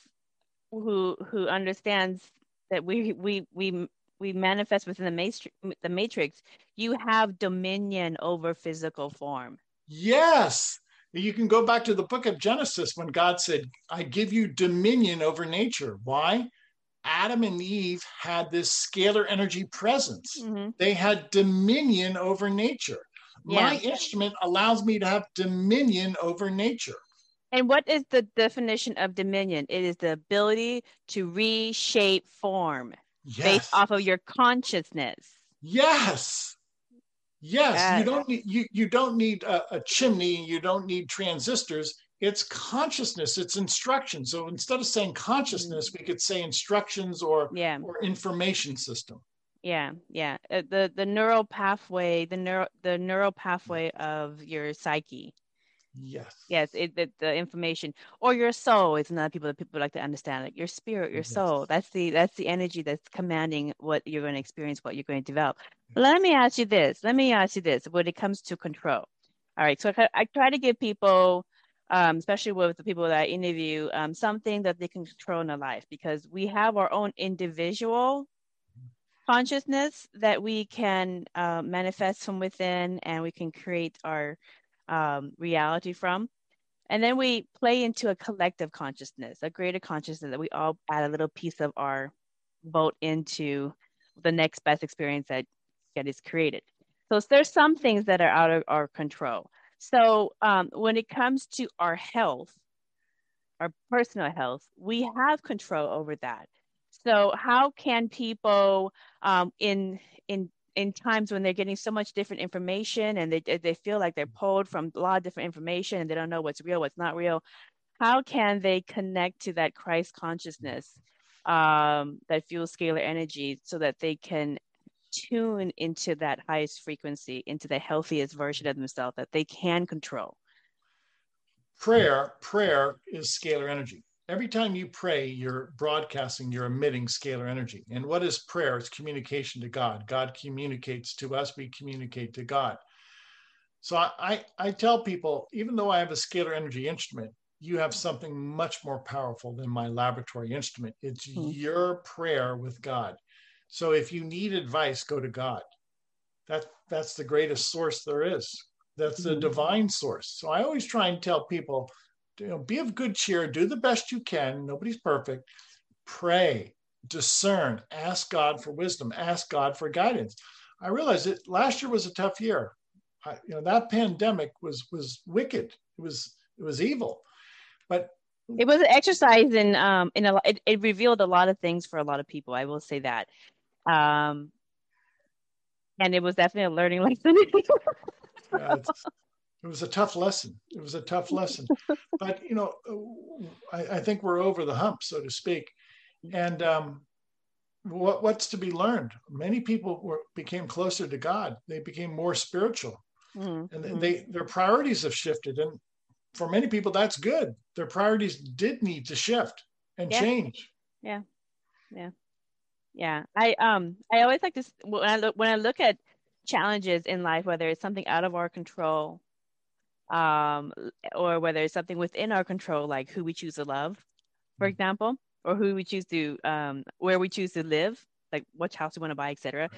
S1: who who understands that we we we we manifest within the matrix, the matrix, you have dominion over physical form.
S2: Yes, you can go back to the book of Genesis when God said, I give you dominion over nature. Why? Adam and Eve had this scalar energy presence. Mm-hmm. They had dominion over nature. Yeah. My instrument allows me to have dominion over nature.
S1: And what is the definition of dominion? It is the ability to reshape form yes. based off of your consciousness.
S2: Yes. Yes, you don't need you, you don't need a, a chimney, you don't need transistors. It's consciousness, it's instruction. So instead of saying consciousness, mm-hmm. we could say instructions or yeah. or information system.
S1: Yeah, yeah. Uh, the the neural pathway, the neural the neural pathway of your psyche.
S2: Yes.
S1: Yes, it, the, the information or your soul is another people that people like to understand. Like your spirit, your yes. soul. That's the that's the energy that's commanding what you're going to experience, what you're going to develop. Let me ask you this. Let me ask you this. When it comes to control, all right. So I, I try to give people um, especially with the people that I interview, um, something that they can control in their life because we have our own individual consciousness that we can uh, manifest from within and we can create our um, reality from. And then we play into a collective consciousness, a greater consciousness that we all add a little piece of our vote into the next best experience that, that is created. So there's some things that are out of our control. So um, when it comes to our health, our personal health, we have control over that. So how can people um, in in in times when they're getting so much different information and they they feel like they're pulled from a lot of different information and they don't know what's real, what's not real, how can they connect to that Christ consciousness um, that fuels scalar energy so that they can tune into that highest frequency, into the healthiest version of themselves that they can control.
S2: Prayer, prayer is scalar energy. Every time you pray, you're broadcasting, you're emitting scalar energy. And what is prayer? It's communication to God. God communicates to us, we communicate to God. So I, I, tell people, even though I have a scalar energy instrument, you have something much more powerful than my laboratory instrument. It's mm-hmm. your prayer with God. So if you need advice, go to God. That that's the greatest source there is. That's the mm-hmm. divine source. So I always try and tell people, you know, be of good cheer, do the best you can. Nobody's perfect. Pray, discern, ask God for wisdom, ask God for guidance. I realized that last year was a tough year. I, you know, that pandemic was was wicked. It was it was evil. But
S1: it was an exercise in um in a it, it revealed a lot of things for a lot of people. I will say that. Um, and it was definitely a learning lesson.
S2: yeah, it was a tough lesson. It was a tough lesson, but you know, I, I think we're over the hump, so to speak. And um, what, what's to be learned? Many people were, became closer to God. They became more spiritual, mm-hmm. and they their priorities have shifted. And for many people, that's good. Their priorities did need to shift and
S1: yeah.
S2: change.
S1: Yeah, yeah yeah i um i always like to when i look when i look at challenges in life whether it's something out of our control um or whether it's something within our control like who we choose to love for mm-hmm. example or who we choose to um where we choose to live like which house we want to buy etc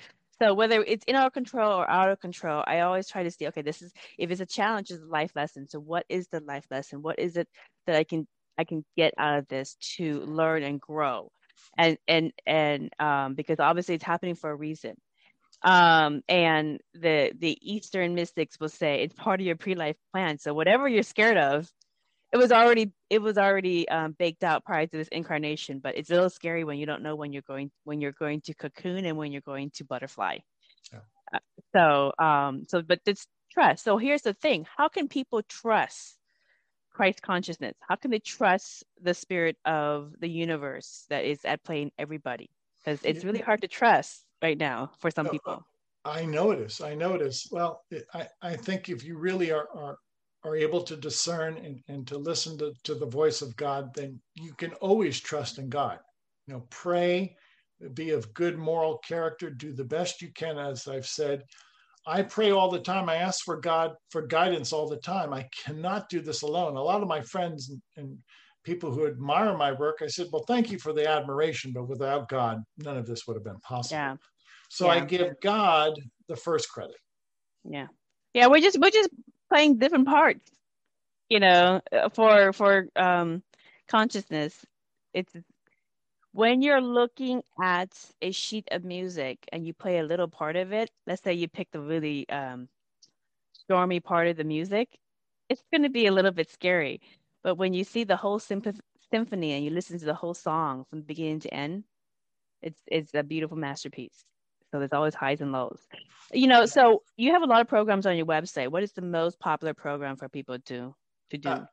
S1: so whether it's in our control or out of control i always try to see okay this is if it's a challenge it's a life lesson. So what is the life lesson? What is it that i can i can get out of this to learn and grow? And and and um, because obviously it's happening for a reason. Um, and the the Eastern mystics will say it's part of your pre-life plan. So whatever you're scared of, it was already it was already um, baked out prior to this incarnation. But it's a little scary when you don't know when you're going when you're going to cocoon and when you're going to butterfly. Yeah. Uh, so um, so but it's trust. So here's the thing: how can people trust Christ consciousness? How can they trust the spirit of the universe that is at play in everybody? Because it's really hard to trust right now for some people.
S2: I notice. I notice. Well, I, I think if you really are, are, are able to discern and, and to listen to, to the voice of God, then you can always trust in God. You know, pray, be of good moral character, do the best you can, as I've said. I pray all the time. I ask for God for guidance all the time. I cannot do this alone. A lot of my friends and, and people who admire my work, I said, Well, thank you for the admiration, but without God, none of this would have been possible. Yeah. So yeah. I give God the first credit.
S1: Yeah. Yeah, we're just we're just playing different parts, you know, for for um consciousness. It's when you're looking at a sheet of music and you play a little part of it, let's say you pick the really um, stormy part of the music, it's going to be a little bit scary. But when you see the whole symphony and you listen to the whole song from beginning to end, it's it's a beautiful masterpiece. So there's always highs and lows. You know, so you have a lot of programs on your website. What is the most popular program for people to to do? Uh,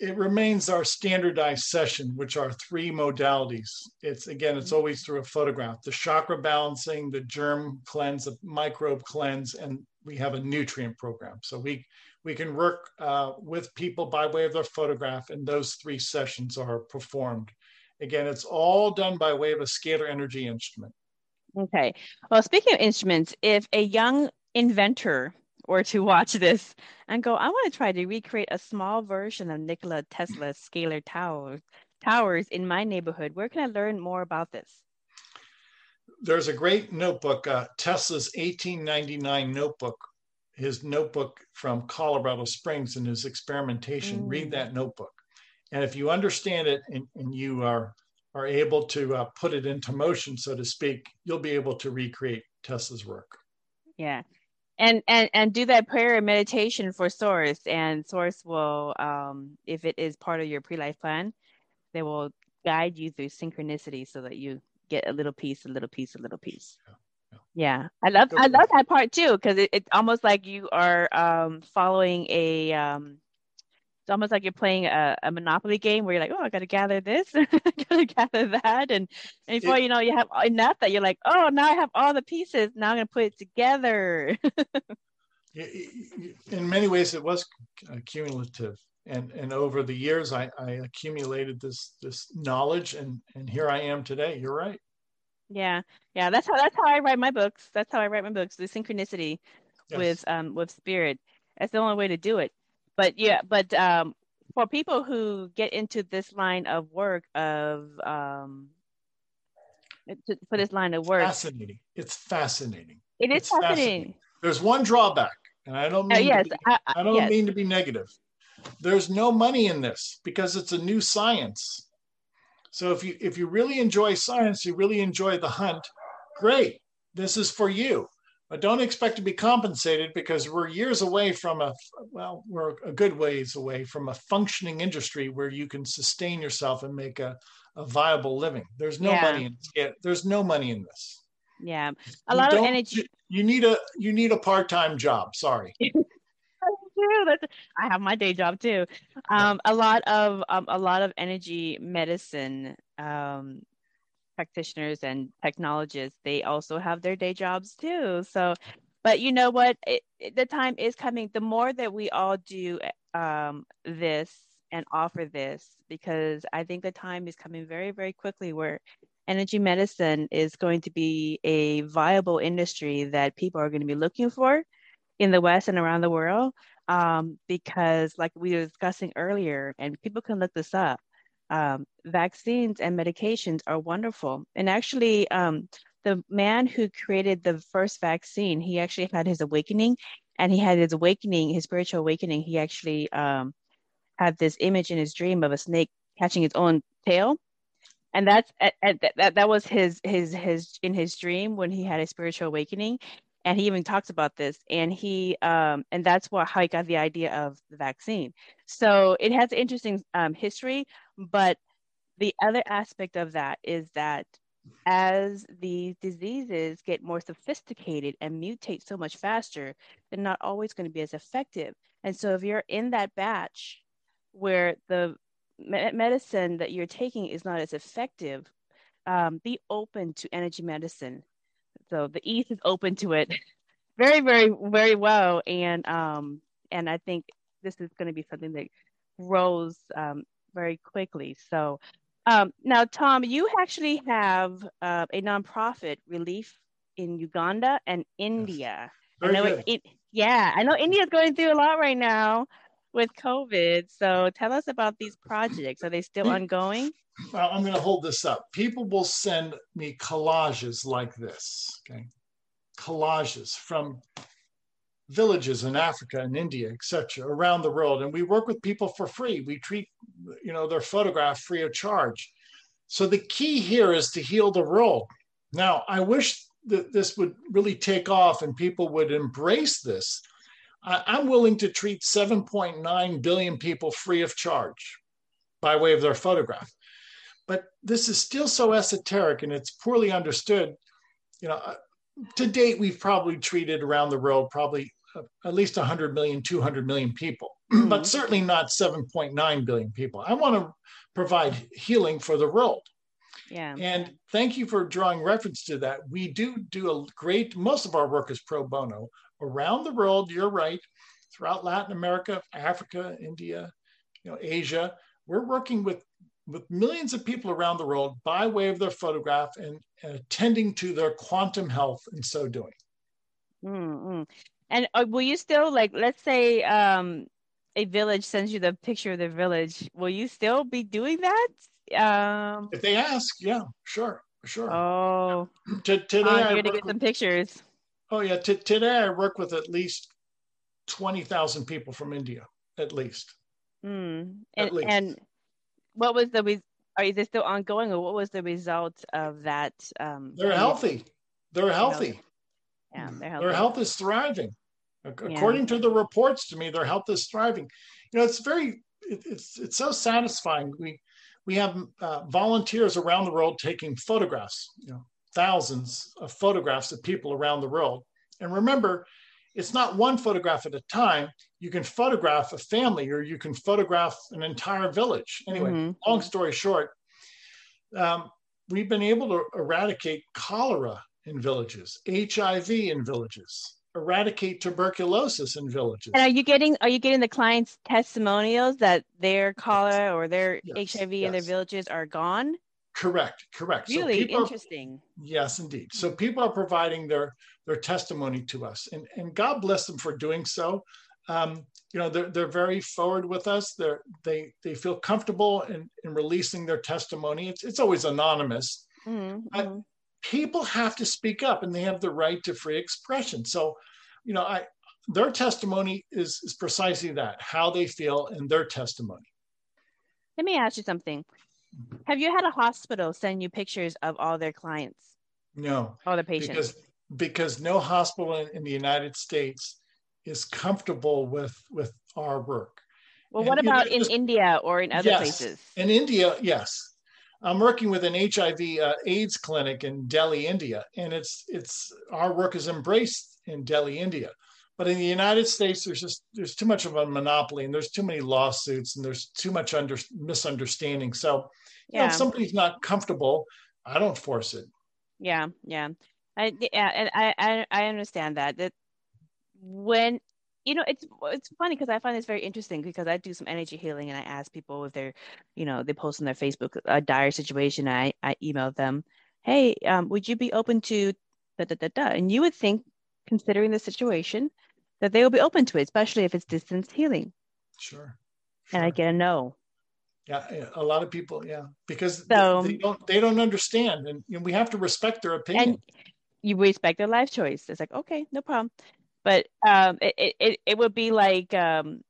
S2: it remains our standardized session, which are three modalities. It's again, it's always through a photograph. The chakra balancing, the germ cleanse, the microbe cleanse, and we have a nutrient program. So we we can work uh, with people by way of their photograph, and those three sessions are performed. Again, it's all done by way of a scalar energy instrument.
S1: Okay. Well, speaking of instruments, if a young inventor were to watch this and go, I want to try to recreate a small version of Nikola Tesla's scalar towers, towers in my neighborhood, where can I learn more about this?
S2: There's a great notebook, uh, Tesla's 1899 notebook, his notebook from Colorado Springs and his experimentation. Mm. Read that notebook. And if you understand it and, and you are, are able to uh, put it into motion, so to speak, you'll be able to recreate Tesla's work.
S1: Yeah and and and do that prayer and meditation for source and source will um if it is part of your pre-life plan they will guide you through synchronicity so that you get a little piece a little piece a little piece yeah, yeah. i love i love that part too because it, it's almost like you are um following a um it's almost like you're playing a, a monopoly game where you're like, oh, I got to gather this, I got to gather that, and, and before it, you know, you have enough that you're like, oh, now I have all the pieces. Now I'm going to put it together.
S2: in many ways, it was cumulative, and and over the years, I, I accumulated this this knowledge, and and here I am today. You're right.
S1: Yeah, yeah. That's how that's how I write my books. That's how I write my books. The synchronicity yes. with um with spirit. That's the only way to do it but yeah, but um, for people who get into this line of work of um, for this line of work,
S2: fascinating. It's fascinating.
S1: It is fascinating. fascinating.
S2: There's one drawback, and I don't uh, mean uh, yes, be, I, I, don't yes. mean to be negative. There's no money in this because it's a new science. So if you if you really enjoy science, you really enjoy the hunt, great. This is for you. But don't expect to be compensated because we're years away from a well we're a good ways away from a functioning industry where you can sustain yourself and make a, a viable living. There's no yeah. money in it there's no money in this.
S1: Yeah. A lot of energy
S2: you need a you need a part-time job. Sorry
S1: I have my day job too. Um, a lot of um, a lot of energy medicine um, practitioners and technologists, they also have their day jobs too. So, but you know what? It, it, the time is coming. The more that we all do um, this and offer this, because I think the time is coming very, very quickly where energy medicine is going to be a viable industry that people are going to be looking for in the West and around the world. Um, because, like we were discussing earlier, and people can look this up, um, vaccines and medications are wonderful. And actually, um, the man who created the first vaccine, he actually had his awakening, and he had his awakening, his spiritual awakening. He actually um, had this image in his dream of a snake catching its own tail, and that's at, at, that that was his his his in his dream when he had a spiritual awakening and he even talks about this and he um, and that's what how he got the idea of the vaccine. So it has interesting um, history but the other aspect of that is that as these diseases get more sophisticated and mutate so much faster they're not always going to be as effective. And so if you're in that batch where the me- medicine that you're taking is not as effective um, be open to energy medicine so the East is open to it very, very, very well. And um, and I think this is going to be something that grows um, very quickly. So um, now, Tom, you actually have uh, a nonprofit relief in Uganda and India.
S2: Very
S1: I know
S2: good. It,
S1: yeah, I know India is going through a lot right now with COVID. So tell us about these projects. Are they still ongoing?
S2: I'm going to hold this up. People will send me collages like this, okay? Collages from villages in Africa and India, etc., around the world. And we work with people for free. We treat, you know, their photograph free of charge. So the key here is to heal the world. Now, I wish that this would really take off and people would embrace this. I'm willing to treat 7.9 billion people free of charge by way of their photograph. But this is still so esoteric and it's poorly understood. You know, uh, to date, we've probably treated around the world probably uh, at least 100 million, 200 million people, mm-hmm. but certainly not 7.9 billion people. I want to provide healing for the world.
S1: Yeah.
S2: And thank you for drawing reference to that. We do do a great, most of our work is pro bono around the world. You're right. Throughout Latin America, Africa, India, you know, Asia, we're working with with millions of people around the world by way of their photograph and, and attending to their quantum health in so doing.
S1: Mm-hmm. And uh, will you still like, let's say, um, a village sends you the picture of the village, will you still be doing that? Um,
S2: if they ask, yeah, sure, sure.
S1: Oh,
S2: T- today
S1: oh,
S2: I
S1: you're gonna get
S2: with-
S1: some pictures.
S2: oh yeah, t- today I work with at least twenty thousand people from India, at least.
S1: Mm.
S2: At
S1: And
S2: least.
S1: and what was the are is this still ongoing or what was the result of that? Um,
S2: They're
S1: that
S2: healthy. They're healthy.
S1: Yeah, they're healthy.
S2: Their health is thriving. Ac-
S1: Yeah.
S2: According to the reports to me, their health is thriving. You know, it's very, it, it's it's so satisfying. We we have uh, volunteers around the world taking photographs. You know, thousands of photographs of people around the world. And remember, it's not one photograph at a time. You can photograph a family, or you can photograph an entire village. Anyway,
S1: Mhm.
S2: long story short, um, we've been able to eradicate cholera in villages, HIV in villages, eradicate tuberculosis in villages.
S1: And are you getting are you getting the clients' testimonials that their cholera or their
S2: Yes,
S1: HIV in their villages are gone?
S2: Correct, correct. So
S1: Really
S2: people are-
S1: interesting.
S2: yes, indeed. So people are providing their their testimony to us, and and God bless them for doing so. Um, you know, they're they're very forward with us. They're they they feel comfortable in, in releasing their testimony. It's it's always anonymous.
S1: Mhm,
S2: I-
S1: mhm.
S2: people have to speak up and they have the right to free expression so you know i their testimony is, is precisely that how they feel in their testimony
S1: Let me ask you something. Have you had a hospital send you pictures of all their clients,
S2: no
S1: all their patients?
S2: because because no hospital in, in the united states is comfortable with with our work
S1: well,
S2: and
S1: what
S2: know,
S1: about in
S2: just-
S1: India or in other
S2: Yes.
S1: places?
S2: in india yes i'm working with an hiv uh, aids clinic in delhi india and it's it's our work is embraced in delhi india but in the united states there's just there's too much of a monopoly and there's too many lawsuits and there's too much under, misunderstanding so you know, if somebody's not comfortable i don't force it
S1: Yeah, yeah. I yeah, and I I, I understand that. That when you know it's it's funny because I find this very interesting because I do some energy healing and I ask people if they're, you know, they post on their Facebook a dire situation. I I email them, hey, um, would you be open to da da da da? And you would think, considering the situation, that they will be open to it, especially if it's distance healing.
S2: sure,
S1: And I get a no.
S2: yeah, a lot of people yeah because
S1: So-
S2: they, they don't they don't understand and you know, we have to respect their opinion
S1: and you respect their life choice. It's like, okay, no problem. But um, it, it, it, it would be like, um,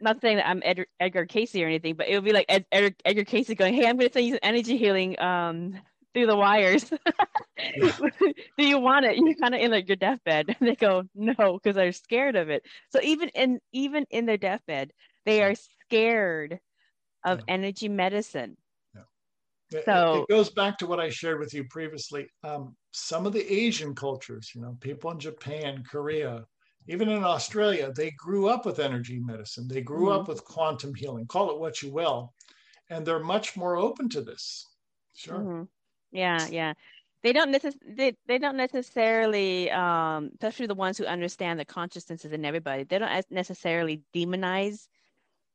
S1: not saying that I'm Edgar, Edgar Cayce or anything, but it would be like Ed, Edgar, Edgar Cayce going, hey, I'm going to send you some energy healing um, through the wires. Do you want it? You're kind of in like your deathbed. And they go, no, because they're scared of it. So even in even in their deathbed, they are scared of
S2: Yeah.
S1: energy medicine.
S2: It-
S1: So-
S2: it goes back to what I shared with you previously. Um, some of the Asian cultures, you know, people in Japan, Korea, even in Australia, they grew up with energy medicine. They grew
S1: Mhm.
S2: up with quantum healing. Call it what you will, and they're much more open to this. Sure.
S1: Mhm. Yeah, yeah. They don't necess- they, they don't necessarily um especially the ones who understand the consciousness is in everybody. They don't necessarily demonize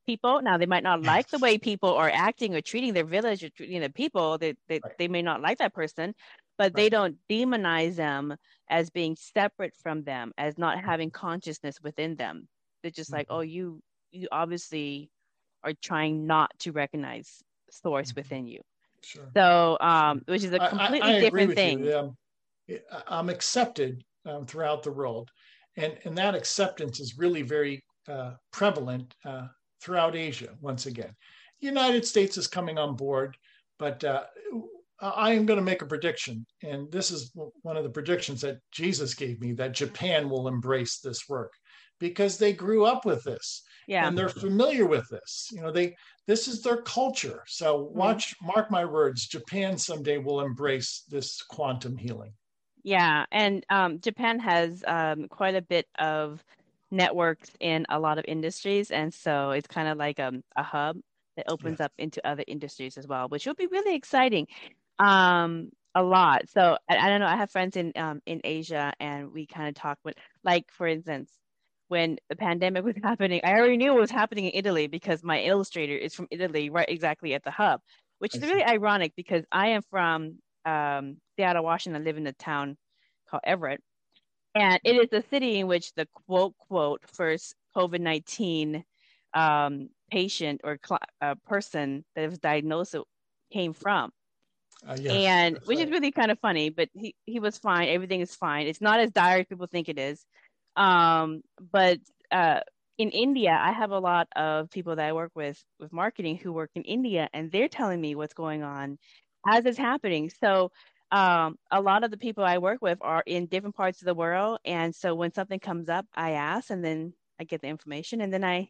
S1: people. Now they might not like the way people are acting or treating their village or treating their people. They they,
S2: Right.
S1: they may not like that person, but they don't demonize them as being separate from them, as not having consciousness within them. They're just like,
S2: Mhm.
S1: oh, you you obviously are trying not to recognize source
S2: Mhm.
S1: within you.
S2: Sure.
S1: So, um, which is a completely
S2: I agree
S1: different thing.
S2: You. I- I'm accepted um, throughout the world, and and that acceptance is really very uh, prevalent uh, throughout Asia. Once again, the United States is coming on board, but uh, I am going to make a prediction, and this is one of the predictions that Jesus gave me that Japan will embrace this work because they grew up with this
S1: Yeah.
S2: and they're familiar with this. You know, they this is their culture. So
S1: Mm-hmm.
S2: watch, mark my words, Japan someday will embrace this quantum healing.
S1: Yeah. And um, Japan has um, quite a bit of networks in a lot of industries. And so it's kind of like um, a hub that opens up into other industries as well, which will be really exciting. Um, a lot. So I, I don't know. I have friends in um, in Asia, and we kind of talk with, like, for instance, when the pandemic was happening, I already knew what was happening in Italy because my illustrator is from Italy, right exactly at the hub, which
S2: I
S1: is
S2: see.
S1: really ironic because I am from um, Seattle, Washington. I live in a town called Everett. And it is the city in which the quote, quote, first COVID 19 um, patient or cl- uh, person that was diagnosed came from. Uh, yes, and which right. is really kind of funny, but he, he was fine. Everything is fine. It's not as dire as people think it is. Um, but uh, in India, I have a lot of people that I work with with marketing who work in India, and they're telling me what's going on as it's happening. So um, a lot of the people I work with are in different parts of the world, and so when something comes up, I ask, and then I get the information, and then I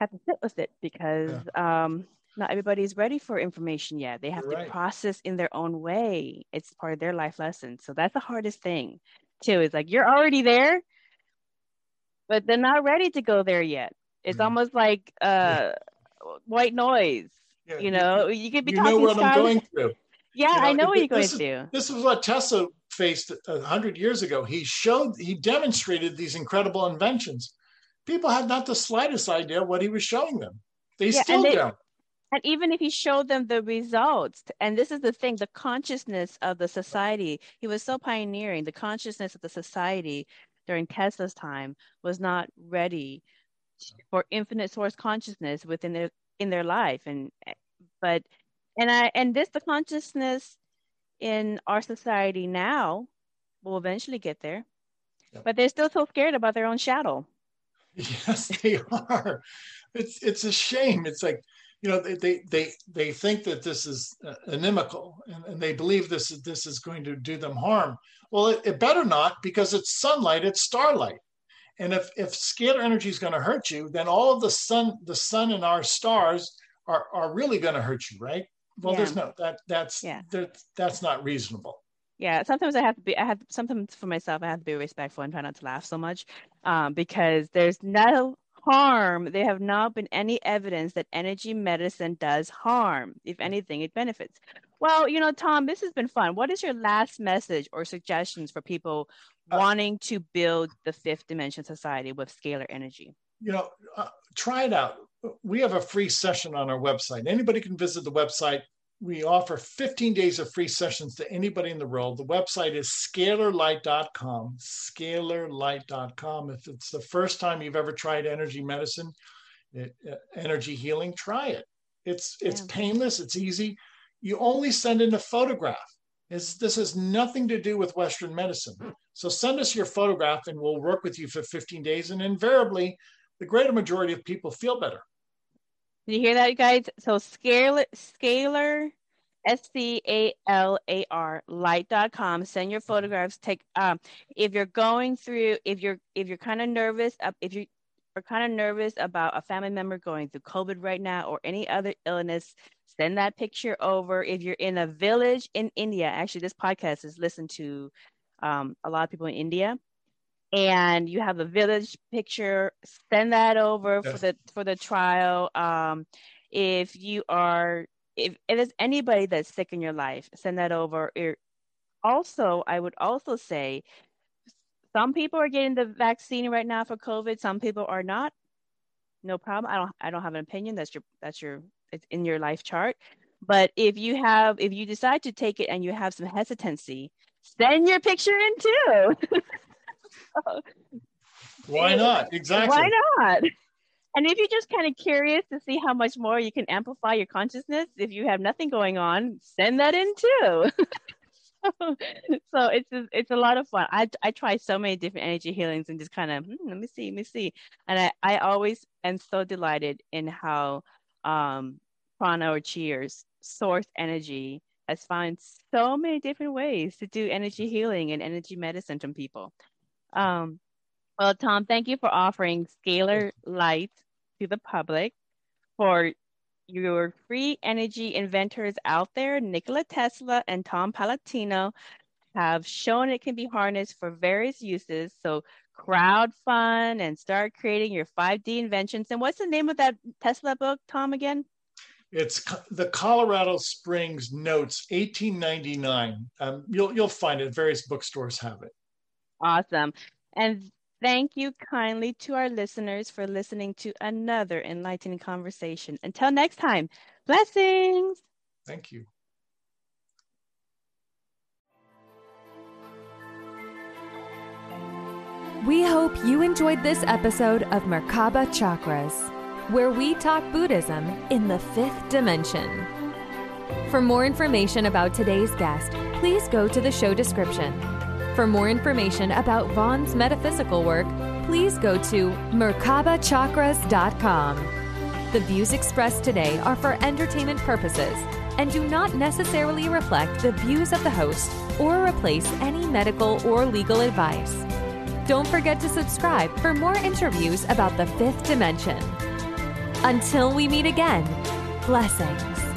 S1: have to sit with it because yeah. um, not everybody's ready for information yet. They have You're to right. process in their own way. It's part of their life lesson. So that's the hardest thing, too. It's like you're already there, but they're not ready to go there yet. It's mm almost like uh, white noise. Yeah. You know, you, you could be you talking.
S2: know what I'm going through.
S1: Yeah, you know, I know what you're going through.
S2: This is what Tesla faced a hundred years ago. He showed, he demonstrated these incredible inventions. People had not the slightest idea what he was showing them. They yeah, still they, don't.
S1: And even if he showed them the results, and this is the thing, the consciousness of the society, he was so pioneering. The consciousness of the society during Tesla's time was not ready for infinite source consciousness within their in their life. And but and I and this the consciousness in our society now will eventually get there. Yep. But they're still so scared about their own shadow.
S2: Yes, they are. It's it's a shame. It's like you know, they they they think that this is uh, inimical, and, and they believe this is this is going to do them harm. Well, it, it better not because it's sunlight, it's starlight, and if if scalar energy is going to hurt you, then all of the sun, the sun and our stars are are really going to hurt you, right? Well, yeah. there's no that that's yeah. that, that's not reasonable.
S1: Yeah, sometimes I have to be. I have sometimes for myself. I have to be respectful and try not to laugh so much, um, because there's no harm, there have not been any evidence that energy medicine does harm. If anything, it benefits. Well, you know, Tom, this has been fun. What is your last message or suggestions for people uh, wanting to build the fifth dimension society with scalar energy?
S2: You know, uh, try it out. We have a free session on our website. Anybody can visit the website, we offer 15 days of free sessions to anybody in the world. The website is scalarlight.com, scalarlight.com. If it's the first time you've ever tried energy medicine, it, uh, energy healing, try it. It's it's yeah. painless, it's easy. You only send in a photograph. It's, this has nothing to do with Western medicine. So send us your photograph and we'll work with you for 15 days. And invariably, the greater majority of people feel better.
S1: Did you hear that, guys? So scalar, scalar, S C A L A R light.com. Send your photographs. Take um if you're going through if you're if you're kind of nervous, if you are kind of nervous about a family member going through COVID right now or any other illness, send that picture over. If you're in a village in India, actually this podcast is listened to um, a lot of people in India and you have a village picture send that over yes. for the for the trial. Um, if you are if, if there's anybody that's sick in your life send that over. Also i would also say some people are getting the vaccine right now for covid some people are not. No problem. I don't i don't have an opinion. That's your that's your it's in your life chart. But if you have if you decide to take it and you have some hesitancy send your picture in too
S2: Why not? Exactly.
S1: Why not? And if you're just kind of curious to see how much more you can amplify your consciousness, if you have nothing going on, send that in too. so it's it's a lot of fun. I I try so many different energy healings and just kind of hmm, let me see, let me see. And I I always am so delighted in how um prana or cheers source energy has found so many different ways to do energy healing and energy medicine from people. Um, well, Tom, thank you for offering Scalar Light to the public. For your free energy inventors out there, Nikola Tesla and Tom Paladino have shown it can be harnessed for various uses. So crowd fund and start creating your 5D inventions. And what's the name of that Tesla book, Tom, again?
S2: It's the Colorado Springs Notes, 1899. Um, you'll you'll find it. Various bookstores have it.
S1: Awesome. And thank you kindly to our listeners for listening to another enlightening conversation. Until next time, blessings.
S2: Thank you.
S3: We hope you enjoyed this episode of Merkaba Chakras, where we talk Buddhism in the fifth dimension. For more information about today's guest, please go to the show description. For more information about Vaughn's metaphysical work, please go to merkabachakras.com. The views expressed today are for entertainment purposes and do not necessarily reflect the views of the host or replace any medical or legal advice. Don't forget to subscribe for more interviews about the fifth dimension. Until we meet again, blessings.